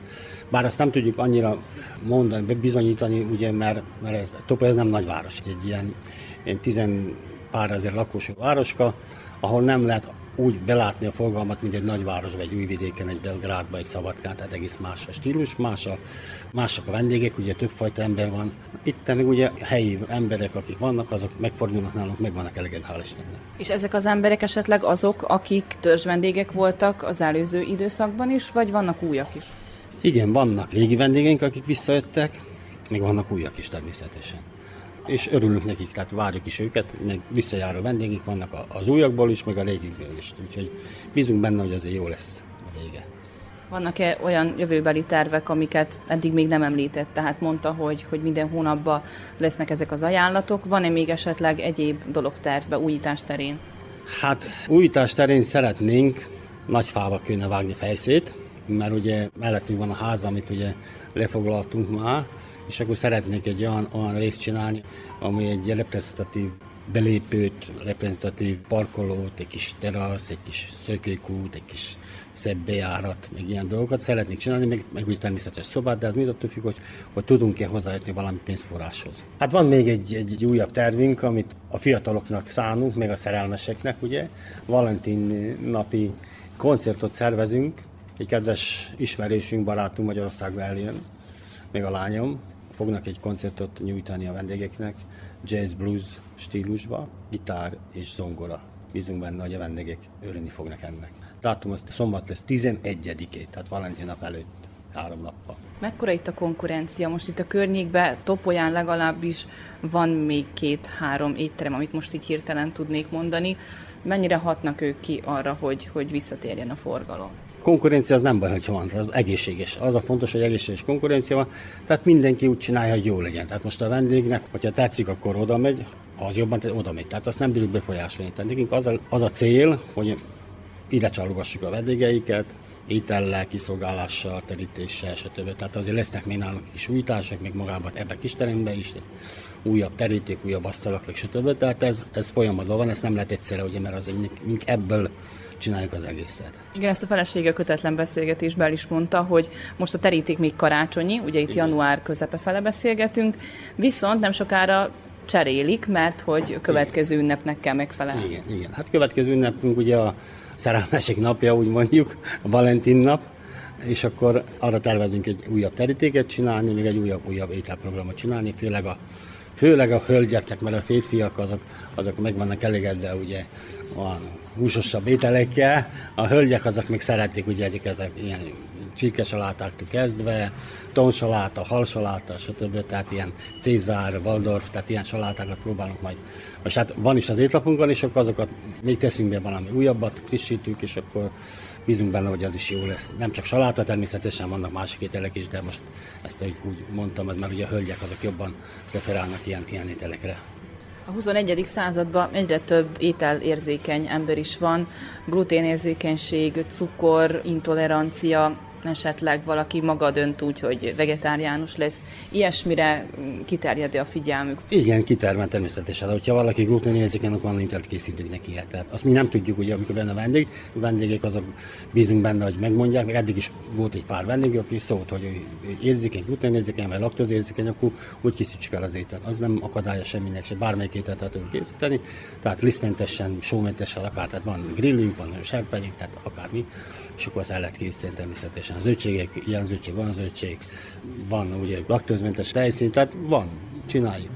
Bár azt nem tudjuk annyira mondani, bizonyítani, ugye, mert, mert ez, Topo ez nem nagyváros, egy ilyen, ilyen tizen pár ezer lakosú városka, ahol nem lehet úgy belátni a forgalmat, mint egy nagyvárosban, egy újvidéken, egy Belgrádban, egy Szabadkán, tehát egész más a stílus, más a, mások a vendégek, ugye többfajta ember van. Itt meg ugye helyi emberek, akik vannak, azok megfordulnak nálunk, meg vannak eleged, hál' Istennek. És ezek az emberek esetleg azok, akik törzs vendégek voltak az előző időszakban is, vagy vannak újak is? Igen, vannak régi vendégeink, akik visszajöttek, még vannak újak is természetesen. És örülünk nekik, tehát várjuk is őket, meg visszajáró vendégek vannak az újakból is, meg a régikből is, úgyhogy bízunk benne, hogy azért jó lesz a vége. Vannak-e olyan jövőbeli tervek, amiket eddig még nem említett? Tehát mondta, hogy, hogy minden hónapban lesznek ezek az ajánlatok. Van-e még esetleg egyéb dolog tervbe, újítás terén? Hát újítás terén szeretnénk nagy fába kéne vágni fejszét, mert ugye mellettünk van a ház, amit ugye lefoglaltunk már, és akkor szeretnék egy olyan, olyan részt csinálni, ami egy reprezentatív belépőt, reprezentatív parkolót, egy kis terasz, egy kis szökőkút, egy kis szebb bejárat, meg ilyen dolgokat szeretnék csinálni, meg, meg úgy természetes szobát, de ez mind attól függ, hogy, hogy tudunk-e hozzájutni valami pénzforráshoz. Hát van még egy, egy, egy újabb tervünk, amit a fiataloknak szánunk, meg a szerelmeseknek, ugye. Valentin napi koncertot szervezünk, egy kedves ismerősünk, barátunk Magyarországba eljön, még a lányom, fognak egy koncertot nyújtani a vendégeknek, jazz blues stílusba, gitár és zongora. Bízunk benne, hogy a vendégek örülni fognak ennek. Dátum azt szombat lesz 11-ét, tehát Valentin nap előtt, három nappal. Mekkora itt a konkurencia? Most itt a környékben, Topolyán legalábbis van még két-három étterem, amit most így hirtelen tudnék mondani. Mennyire hatnak ők ki arra, hogy, hogy visszatérjen a forgalom? Konkurencia az nem baj, hogy van, az egészséges. Az a fontos, hogy egészséges konkurencia van, tehát mindenki úgy csinálja, hogy jó legyen. Tehát most a vendégnek, hogyha tetszik, akkor oda megy, ha az jobban, oda megy. Tehát azt nem bírjuk befolyásolni. Tehát nekünk az a, az a cél, hogy ide csalogassuk a vendégeiket, étellel, kiszolgálással, terítéssel, stb. Tehát azért lesznek még nálunk is újítások, még magában ebben a kis teremben is, újabb teríték, újabb asztalak, stb. Tehát ez, ez folyamatban van, ezt nem lehet egyszerre, ugye, mert az mink ebből csináljuk az egészet. Igen, ezt a felesége kötetlen beszélgetésben is mondta, hogy most a teríték még karácsonyi, ugye itt Igen. január közepe fele beszélgetünk, viszont nem sokára cserélik, mert hogy következő ünnepnek kell megfelelni. Igen, igen. Hát következő ünnepünk ugye a szerelmesek napja, úgy mondjuk, a Valentin nap, és akkor arra tervezünk egy újabb terítéket csinálni, még egy újabb, újabb ételprogramot csinálni, főleg a főleg a hölgyeknek, mert a férfiak azok, azok meg vannak elégedve ugye a húsosabb ételekkel, a hölgyek azok még szeretik ugye ezeket ilyen csirkesalátáktól kezdve, tonsaláta, halsaláta, stb. Tehát ilyen Cézár, Waldorf, tehát ilyen salátákat próbálunk majd. Most hát van is az étlapunkon, és akkor azokat még teszünk be valami újabbat, frissítünk, és akkor bízunk benne, hogy az is jó lesz. Nem csak saláta, természetesen vannak másik ételek is, de most ezt úgy mondtam, mert ugye a hölgyek azok jobban preferálnak ilyen, ilyen ételekre. A 21. században egyre több ételérzékeny ember is van, gluténérzékenység, cukor, intolerancia, esetleg valaki maga dönt úgy, hogy vegetáriánus lesz, ilyesmire kiterjedi a figyelmük. Igen, kitermel természetesen. De hogyha valaki gluténérzékeny, akkor van ételt készítünk neki. Tehát azt mi nem tudjuk, ugye, amikor benne a vendég, a vendégek azok bízunk benne, hogy megmondják, meg eddig is volt egy pár vendég, aki szólt, hogy érzékeny, gluténérzékeny, vagy laktozérzékeny, akkor úgy készítsük el az ételt. Az nem akadálya semminek, se bármelyik ételt el tudunk készíteni. Tehát lisztmentesen, sómentesen, akár, tehát van grillünk, van serpenyünk, tehát akármi és akkor azt el lehet készíteni természetesen. Az zöldségek, ilyen zöldség, van zöldség, van ugye laktózmentes tejszín, tehát van, csináljuk.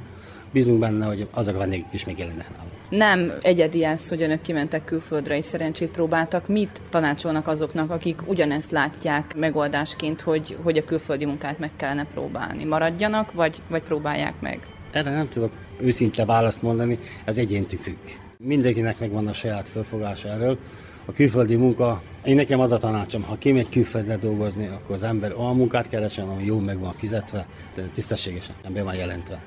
Bízunk benne, hogy azok a vendégek is megjelennek nálunk. Nem egyedi ez, hogy önök kimentek külföldre és szerencsét próbáltak. Mit tanácsolnak azoknak, akik ugyanezt látják megoldásként, hogy, hogy a külföldi munkát meg kellene próbálni? Maradjanak, vagy, vagy próbálják meg? Erre nem tudok őszinte választ mondani, ez egyéntől függ. Mindenkinek megvan a saját felfogása erről a külföldi munka, én nekem az a tanácsom, ha kimegy külföldre dolgozni, akkor az ember olyan munkát keresen, ami jó meg van fizetve, tisztességesen, nem be van jelentve.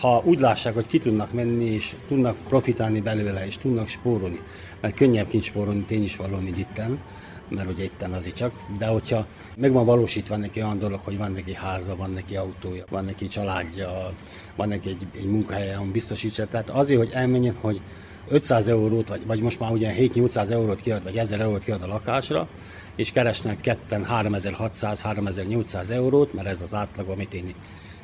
Ha úgy lássák, hogy ki tudnak menni, és tudnak profitálni belőle, és tudnak spórolni, mert könnyebb kint spórolni, tény is való, mint itten, mert ugye itten az csak, de hogyha meg van valósítva neki olyan dolog, hogy van neki háza, van neki autója, van neki családja, van neki egy, egy munkahelye, ami biztosítsa, tehát azért, hogy elmenjen, hogy 500 eurót, vagy, vagy most már ugye 7-800 eurót kiad, vagy 1000 eurót kiad a lakásra, és keresnek ketten 3600-3800 eurót, mert ez az átlag, amit én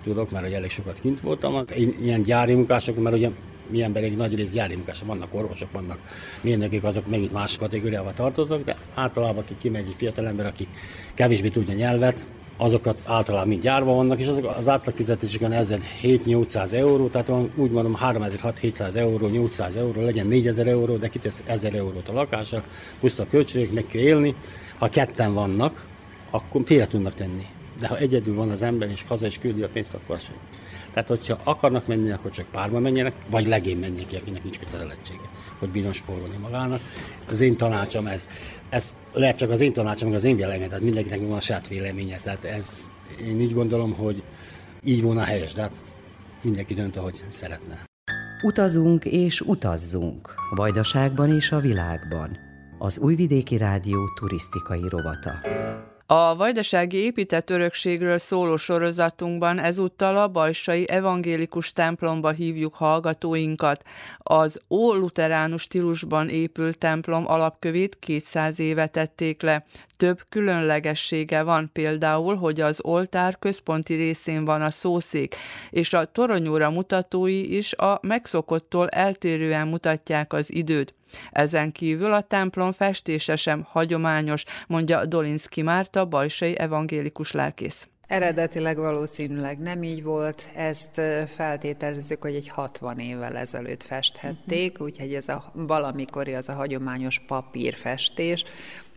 tudok, mert hogy elég sokat kint voltam. Ilyen gyári munkások, mert ugye mi emberek nagy rész gyári munkások, vannak orvosok, vannak mérnökök, azok megint más kategóriába tartoznak, de általában aki kimegy egy fiatalember, aki kevésbé tudja nyelvet, azokat általában mind gyárva vannak, és azok az átlag fizetésükön 1700-800 euró, tehát van, úgy mondom 3600-700 euró, 800 euró, legyen 4000 euró, de kitesz 1000 eurót a lakásra, plusz a költségek, meg kell élni. Ha ketten vannak, akkor félre tudnak tenni. De ha egyedül van az ember, és haza is küldi a pénzt, akkor sem. Tehát, hogyha akarnak menni, akkor csak párba menjenek, vagy legén menjenek ki, akinek nincs kötelezettsége, hogy bíron spórolni magának. Az én tanácsom ez. Ez lehet csak az én tanácsom, meg az én véleményem, tehát mindenkinek van a saját véleménye. Tehát ez, én így gondolom, hogy így volna helyes, de hát mindenki dönt, ahogy szeretne. Utazunk és utazzunk. Vajdaságban és a világban. Az Újvidéki Rádió turisztikai rovata. A vajdasági épített örökségről szóló sorozatunkban ezúttal a Bajsai Evangélikus templomba hívjuk hallgatóinkat. Az ó-luteránus stílusban épült templom alapkövét 200 éve tették le. Több különlegessége van például, hogy az oltár központi részén van a szószék, és a toronyóra mutatói is a megszokottól eltérően mutatják az időt. Ezen kívül a templom festése sem hagyományos, mondja Dolinski Márta, bajsai evangélikus lelkész. Eredetileg valószínűleg nem így volt, ezt feltételezzük, hogy egy 60 évvel ezelőtt festhették, uh-huh. úgyhogy ez a valamikori az a hagyományos papírfestés,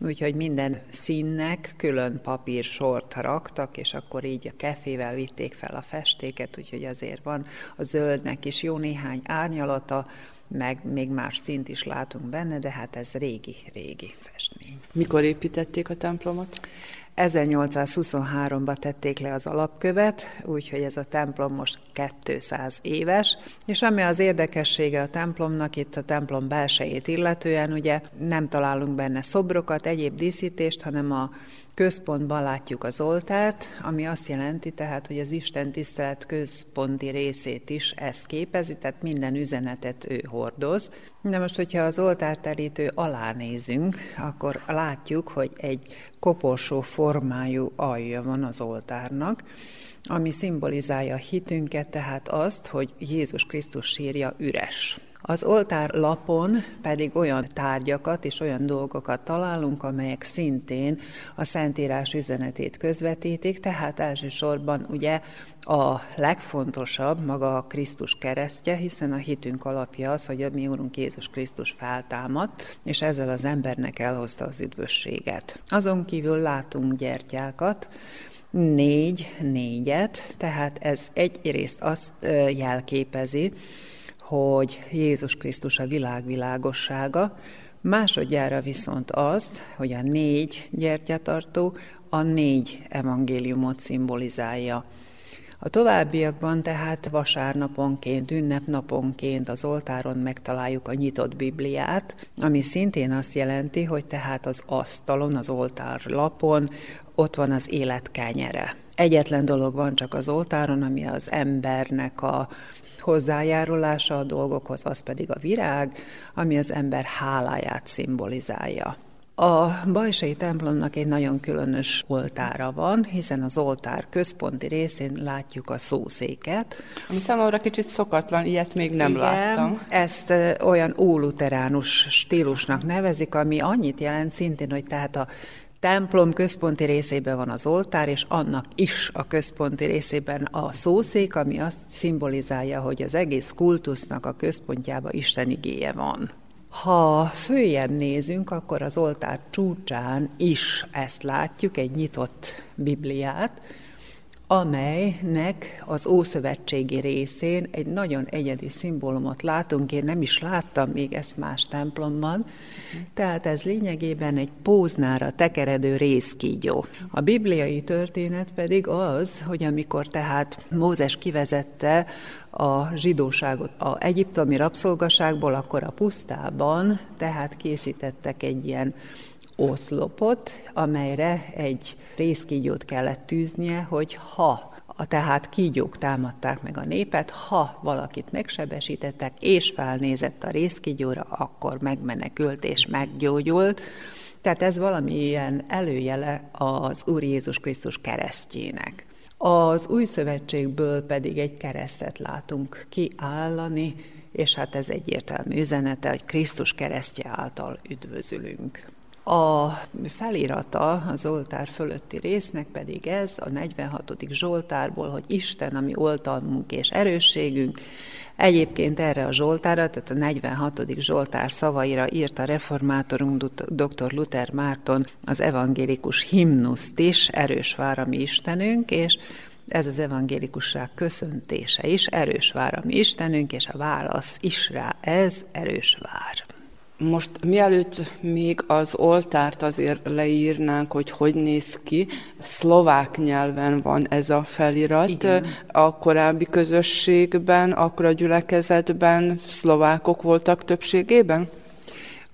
úgyhogy minden színnek külön papírsort raktak, és akkor így a kefével vitték fel a festéket, úgyhogy azért van a zöldnek is jó néhány árnyalata, meg még más szint is látunk benne, de hát ez régi-régi festmény. Mikor építették a templomot? 1823-ban tették le az alapkövet, úgyhogy ez a templom most 200 éves, és ami az érdekessége a templomnak, itt a templom belsejét illetően, ugye nem találunk benne szobrokat, egyéb díszítést, hanem a központban látjuk az oltárt, ami azt jelenti tehát, hogy az Isten tisztelet központi részét is ez képezi, tehát minden üzenetet ő hordoz. De most, hogyha az oltárterítő alá nézünk, akkor látjuk, hogy egy koporsó formájú alja van az oltárnak, ami szimbolizálja hitünket, tehát azt, hogy Jézus Krisztus sírja üres. Az oltár lapon pedig olyan tárgyakat és olyan dolgokat találunk, amelyek szintén a Szentírás üzenetét közvetítik, tehát elsősorban ugye a legfontosabb maga a Krisztus keresztje, hiszen a hitünk alapja az, hogy a mi Úrunk Jézus Krisztus feltámadt, és ezzel az embernek elhozta az üdvösséget. Azon kívül látunk gyertyákat, négy, négyet, tehát ez egyrészt azt jelképezi, hogy Jézus Krisztus a világ világossága, másodjára viszont azt, hogy a négy gyertyatartó a négy evangéliumot szimbolizálja. A továbbiakban tehát vasárnaponként, ünnepnaponként az oltáron megtaláljuk a nyitott Bibliát, ami szintén azt jelenti, hogy tehát az asztalon, az oltár lapon ott van az élet kenyere. Egyetlen dolog van csak az oltáron, ami az embernek a hozzájárulása a dolgokhoz, az pedig a virág, ami az ember háláját szimbolizálja. A Bajsai templomnak egy nagyon különös oltára van, hiszen az oltár központi részén látjuk a szószéket. Ami számomra kicsit szokatlan, ilyet még nem Igen, láttam. Ezt olyan óluteránus stílusnak nevezik, ami annyit jelent szintén, hogy tehát a templom központi részében van az oltár, és annak is a központi részében a szószék, ami azt szimbolizálja, hogy az egész kultusznak a központjában Isten igéje van. Ha följebb nézünk, akkor az oltár csúcsán is ezt látjuk, egy nyitott Bibliát, amelynek az Ószövetségi részén egy nagyon egyedi szimbólumot látunk, én nem is láttam még ezt más templomban, tehát ez lényegében egy póznára tekeredő részkígyó. A bibliai történet pedig az, hogy amikor tehát Mózes kivezette a zsidóságot a egyiptomi rabszolgaságból, akkor a pusztában tehát készítettek egy ilyen oszlopot, amelyre egy részkígyót kellett tűznie, hogy ha a tehát kígyók támadták meg a népet, ha valakit megsebesítettek, és felnézett a részkígyóra, akkor megmenekült és meggyógyult. Tehát ez valamilyen előjele az Úr Jézus Krisztus keresztjének. Az új szövetségből pedig egy keresztet látunk kiállani, és hát ez egyértelmű üzenete, hogy Krisztus keresztje által üdvözülünk. A felirata az oltár fölötti résznek pedig ez, a 46. Zsoltárból, hogy Isten, ami oltalmunk és erősségünk, Egyébként erre a Zsoltára, tehát a 46. Zsoltár szavaira írta reformátorunk dr. Luther Márton az evangélikus himnuszt is, erős vár a mi Istenünk, és ez az evangélikusság köszöntése is, erős vár a mi Istenünk, és a válasz is rá, ez erős vár. Most mielőtt még az oltárt azért leírnánk, hogy hogy néz ki, szlovák nyelven van ez a felirat. Igen. A korábbi közösségben, akkor a gyülekezetben szlovákok voltak többségében?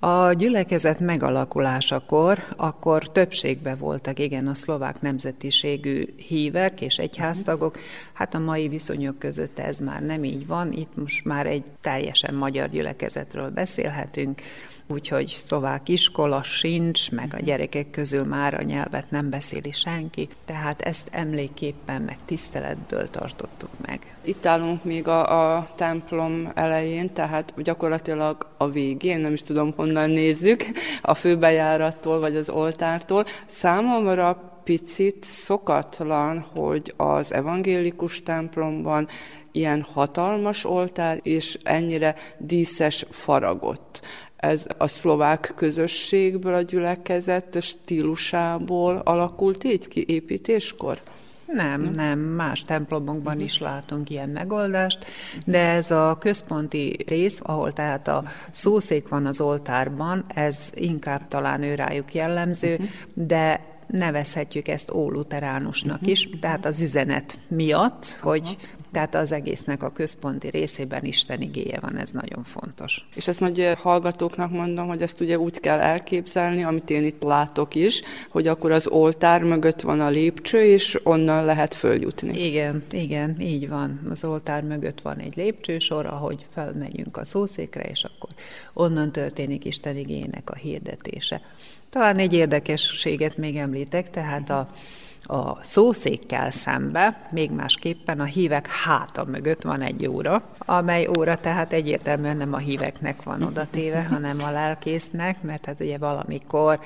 A gyülekezet megalakulásakor, akkor többségben voltak igen a szlovák nemzetiségű hívek és egyháztagok. Hát a mai viszonyok között ez már nem így van, itt most már egy teljesen magyar gyülekezetről beszélhetünk úgyhogy szlovák iskola sincs, meg a gyerekek közül már a nyelvet nem beszéli senki, tehát ezt emléképpen meg tiszteletből tartottuk meg. Itt állunk még a, a templom elején, tehát gyakorlatilag a végén, nem is tudom honnan nézzük, a főbejárattól vagy az oltártól. Számomra picit szokatlan, hogy az evangélikus templomban ilyen hatalmas oltár és ennyire díszes faragott ez a szlovák közösségből, a gyülekezet stílusából alakult így ki építéskor? Nem, nem, más templomokban is látunk ilyen megoldást, de ez a központi rész, ahol tehát a szószék van az oltárban, ez inkább talán ő rájuk jellemző, uh-huh. de nevezhetjük ezt óluteránusnak uh-huh. is, tehát az üzenet miatt, hogy tehát az egésznek a központi részében Isten igéje van, ez nagyon fontos. És ezt nagy hallgatóknak mondom, hogy ezt ugye úgy kell elképzelni, amit én itt látok is, hogy akkor az oltár mögött van a lépcső, és onnan lehet följutni. Igen, igen, így van. Az oltár mögött van egy lépcsősor, ahogy felmegyünk a szószékre, és akkor onnan történik Isten igényének a hirdetése. Talán egy érdekességet még említek, tehát a a szószékkel szembe, még másképpen a hívek háta mögött van egy óra, amely óra tehát egyértelműen nem a híveknek van oda téve, hanem a lelkésznek, mert hát ugye valamikor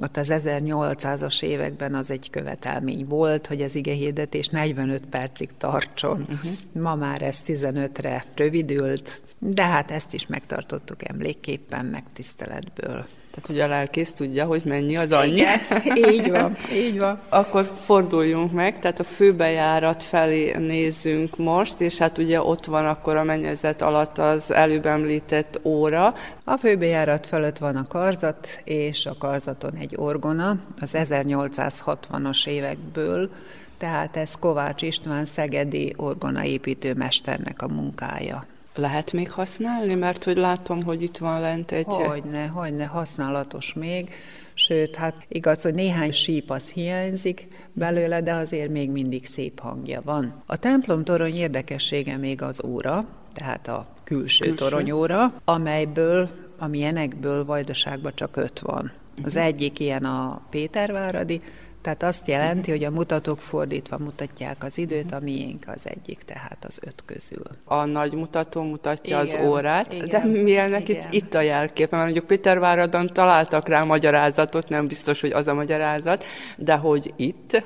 ott az 1800-as években az egy követelmény volt, hogy az ige hirdetés 45 percig tartson. Uh-huh. Ma már ez 15-re rövidült, de hát ezt is megtartottuk emlékképpen, megtiszteletből. Tehát, hogy a lelkész tudja, hogy mennyi az annyi. Igen, így van, így van. [laughs] Akkor forduljunk meg, tehát a főbejárat felé nézzünk most, és hát ugye ott van akkor a mennyezet alatt az előbb említett óra. A főbejárat fölött van a karzat, és a karzaton egy orgona, az 1860-as évekből, tehát ez Kovács István szegedi orgonaépítő mesternek a munkája lehet még használni? Mert hogy látom, hogy itt van lent egy... Hogyne, hogyne, használatos még. Sőt, hát igaz, hogy néhány síp az hiányzik belőle, de azért még mindig szép hangja van. A templom torony érdekessége még az óra, tehát a külső, külső. toronyóra, amelyből, amilyenekből Vajdaságban csak öt van. Az egyik ilyen a Péterváradi, tehát azt jelenti, hogy a mutatók fordítva mutatják az időt, a miénk az egyik, tehát az öt közül. A nagy mutató mutatja igen, az órát, igen, de igen. itt, itt a jelkép? Mert mondjuk Péterváradon találtak rá magyarázatot, nem biztos, hogy az a magyarázat, de hogy itt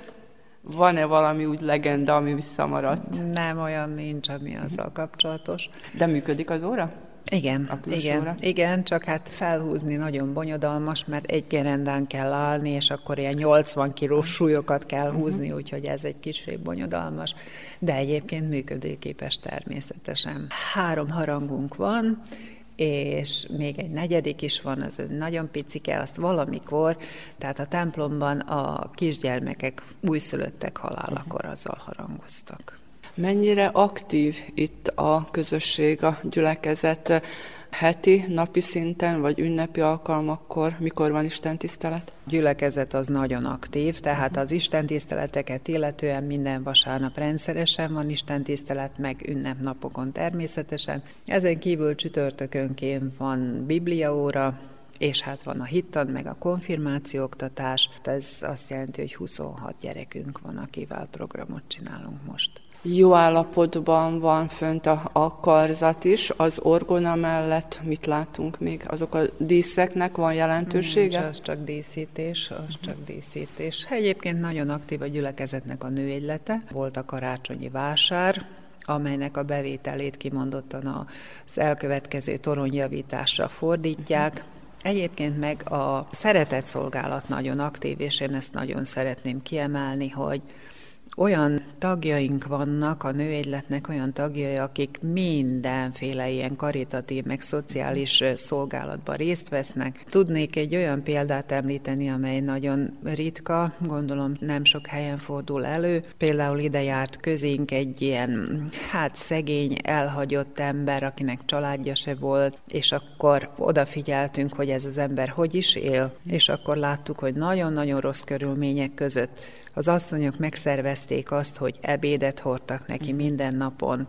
van-e valami úgy legenda, ami visszamaradt? Nem, olyan nincs, ami azzal kapcsolatos. De működik az óra? Igen, igen, igen, csak hát felhúzni nagyon bonyodalmas, mert egy gerendán kell állni, és akkor ilyen 80 kilós súlyokat kell uh-huh. húzni, úgyhogy ez egy kicsit bonyodalmas, de egyébként működőképes természetesen. Három harangunk van, és még egy negyedik is van, az nagyon picike, azt valamikor, tehát a templomban a kisgyermekek újszülöttek halálakor azzal harangoztak. Mennyire aktív itt a közösség, a gyülekezet heti, napi szinten, vagy ünnepi alkalmakkor, mikor van Isten tisztelet? Gyülekezet az nagyon aktív, tehát az Isten tiszteleteket illetően minden vasárnap rendszeresen van Isten tisztelet, meg ünnepnapokon természetesen. Ezen kívül csütörtökönként van bibliaóra, és hát van a hittad, meg a konfirmációoktatás. Ez azt jelenti, hogy 26 gyerekünk van, akivel programot csinálunk most. Jó állapotban van fönt a, a karzat is, az orgona mellett mit látunk még? Azok a díszeknek van jelentősége? Nincs, az csak díszítés, az csak díszítés. Egyébként nagyon aktív a gyülekezetnek a nőegylete. Volt a karácsonyi vásár, amelynek a bevételét kimondottan az elkövetkező toronyjavításra fordítják. Egyébként meg a szeretett szolgálat nagyon aktív, és én ezt nagyon szeretném kiemelni, hogy olyan tagjaink vannak, a nőegyletnek olyan tagjai, akik mindenféle ilyen karitatív, meg szociális szolgálatban részt vesznek. Tudnék egy olyan példát említeni, amely nagyon ritka, gondolom nem sok helyen fordul elő. Például ide járt közénk egy ilyen, hát szegény, elhagyott ember, akinek családja se volt, és akkor odafigyeltünk, hogy ez az ember hogy is él, és akkor láttuk, hogy nagyon-nagyon rossz körülmények között az asszonyok megszervezték azt, hogy ebédet hordtak neki minden napon,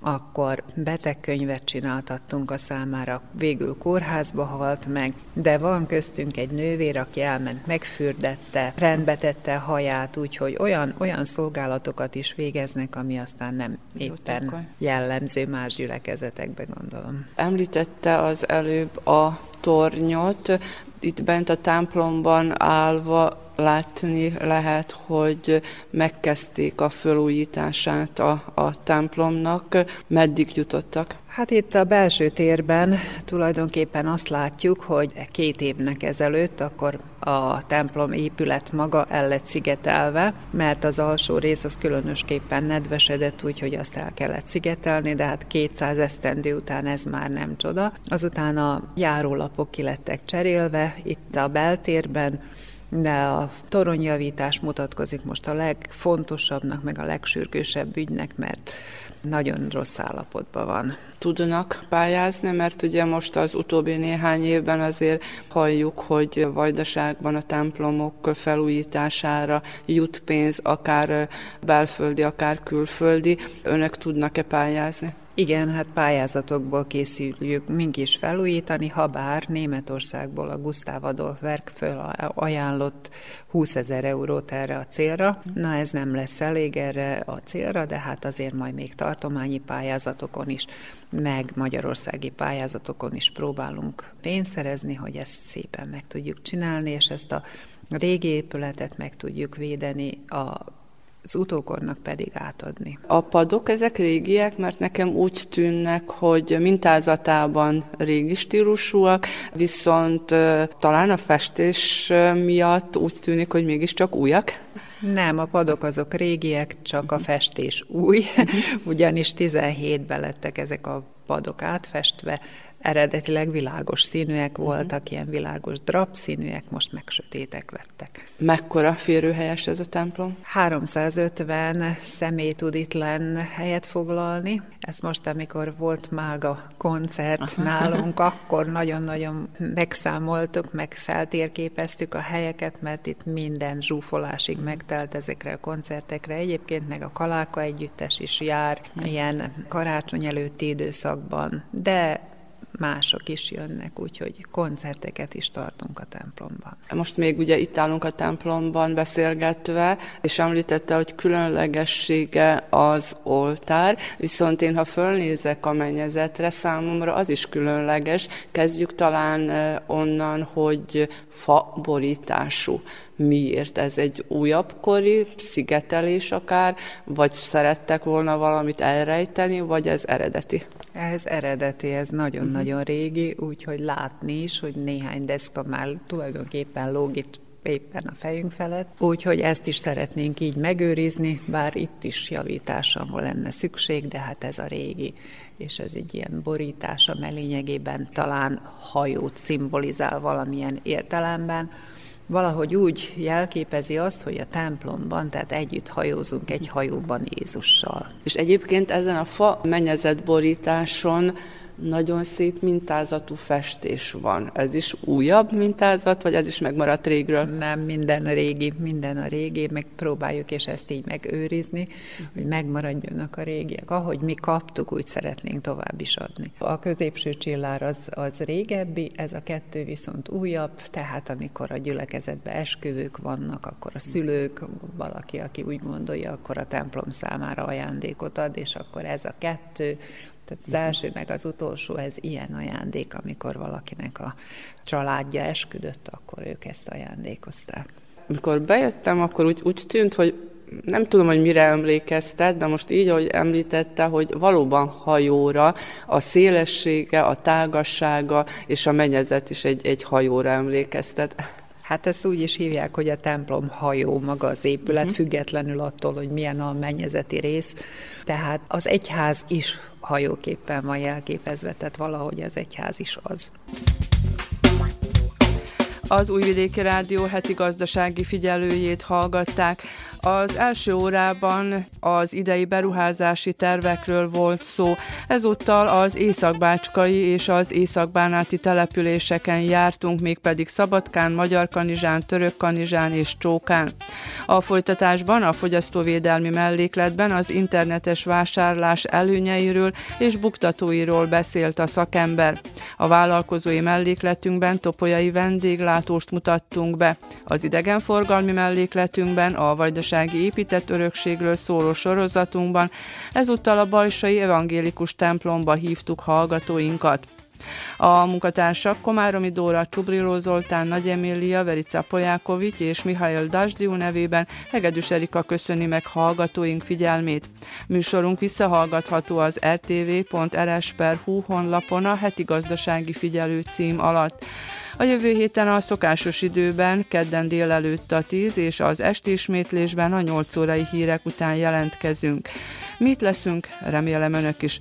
akkor betegkönyvet csináltattunk a számára, végül kórházba halt meg, de van köztünk egy nővér, aki elment, megfürdette, rendbe tette a haját, úgyhogy olyan, olyan szolgálatokat is végeznek, ami aztán nem éppen jellemző más gyülekezetekbe, gondolom. Említette az előbb a tornyot, itt bent a templomban állva látni lehet, hogy megkezdték a felújítását a, a templomnak. Meddig jutottak? Hát itt a belső térben tulajdonképpen azt látjuk, hogy két évnek ezelőtt akkor a templom épület maga el lett szigetelve, mert az alsó rész az különösképpen nedvesedett, úgyhogy azt el kellett szigetelni, de hát 200 esztendő után ez már nem csoda. Azután a járólapok ki lettek cserélve itt a beltérben, de a toronyjavítás mutatkozik most a legfontosabbnak, meg a legsürgősebb ügynek, mert nagyon rossz állapotban van. Tudnak pályázni, mert ugye most az utóbbi néhány évben azért halljuk, hogy Vajdaságban a templomok felújítására jut pénz, akár belföldi, akár külföldi. Önök tudnak-e pályázni? Igen, hát pályázatokból készüljük mink is felújítani, ha bár Németországból a Gustav Adolf Werk föl ajánlott 20 ezer eurót erre a célra. Na ez nem lesz elég erre a célra, de hát azért majd még tartományi pályázatokon is, meg magyarországi pályázatokon is próbálunk pénzt szerezni, hogy ezt szépen meg tudjuk csinálni, és ezt a régi épületet meg tudjuk védeni a az utókornak pedig átadni. A padok ezek régiek, mert nekem úgy tűnnek, hogy mintázatában régi stílusúak, viszont talán a festés miatt úgy tűnik, hogy mégiscsak újak. Nem, a padok azok régiek, csak a festés új, [laughs] ugyanis 17-ben lettek ezek a padok átfestve, eredetileg világos színűek mhm. voltak, uh-huh. ilyen világos drap színűek, most meg sötétek lettek. Mekkora férőhelyes ez a templom? 350 személy tud itt lenn helyet foglalni. Ez most, amikor volt mága koncert uh-huh. nálunk, [laughs] akkor nagyon-nagyon megszámoltuk, meg feltérképeztük a helyeket, mert itt minden zsúfolásig megtelt ezekre a koncertekre. Egyébként meg a Kaláka együttes is jár ilyen karácsony előtti időszakban, de mások is jönnek, úgyhogy koncerteket is tartunk a templomban. Most még ugye itt állunk a templomban beszélgetve, és említette, hogy különlegessége az oltár, viszont én, ha fölnézek a mennyezetre, számomra az is különleges. Kezdjük talán onnan, hogy fa borítású. Miért? Ez egy újabb kori szigetelés akár, vagy szerettek volna valamit elrejteni, vagy ez eredeti? Ez eredeti, ez nagyon-nagyon régi, úgyhogy látni is, hogy néhány deszka már tulajdonképpen lóg itt éppen a fejünk felett. Úgyhogy ezt is szeretnénk így megőrizni, bár itt is javításra lenne szükség, de hát ez a régi, és ez egy ilyen borítás, amely lényegében talán hajót szimbolizál valamilyen értelemben, valahogy úgy jelképezi azt, hogy a templomban, tehát együtt hajózunk egy hajóban Jézussal. És egyébként ezen a fa borításon Nagyon szép mintázatú festés van. Ez is újabb mintázat, vagy ez is megmaradt régről? Nem, minden régi, minden a régi, meg próbáljuk és ezt így megőrizni, hogy megmaradjanak a régiek. Ahogy mi kaptuk, úgy szeretnénk tovább is adni. A középső csillár az, az régebbi, ez a kettő viszont újabb, tehát amikor a gyülekezetben esküvők vannak, akkor a szülők, valaki, aki úgy gondolja, akkor a templom számára ajándékot ad, és akkor ez a kettő, tehát az első meg az utolsó, ez ilyen ajándék, amikor valakinek a családja esküdött, akkor ők ezt ajándékozták. Mikor bejöttem, akkor úgy, úgy tűnt, hogy nem tudom, hogy mire emlékeztet, de most így, ahogy említette, hogy valóban hajóra a szélessége, a tágassága és a mennyezet is egy, egy hajóra emlékeztet. Hát ezt úgy is hívják, hogy a templom hajó maga az épület, uh-huh. függetlenül attól, hogy milyen a mennyezeti rész. Tehát az egyház is hajóképpen van jelképezve, tehát valahogy az egyház is az. Az Újvidéki Rádió heti gazdasági figyelőjét hallgatták. Az első órában az idei beruházási tervekről volt szó. Ezúttal az északbácskai és az északbánáti településeken jártunk, mégpedig Szabadkán, Magyarkanizsán, Törökkanizsán és Csókán. A folytatásban a fogyasztóvédelmi mellékletben az internetes vásárlás előnyeiről és buktatóiról beszélt a szakember. A vállalkozói mellékletünkben topolyai vendéglátóst mutattunk be. Az idegenforgalmi mellékletünkben a Vajdaság magyarországi épített örökségről szóló sorozatunkban ezúttal a Bajsai Evangélikus templomba hívtuk hallgatóinkat. A munkatársak Komáromi Dóra, Csubriló Zoltán, Nagy Emília, Verica Pojákovics és Mihail Dasdiu nevében Hegedűs Erika köszöni meg hallgatóink figyelmét. Műsorunk visszahallgatható az rtv.rs.hu honlapon a heti gazdasági figyelő cím alatt. A jövő héten a szokásos időben, kedden délelőtt a 10 és az esti ismétlésben a 8 órai hírek után jelentkezünk. Mit leszünk, remélem önök is.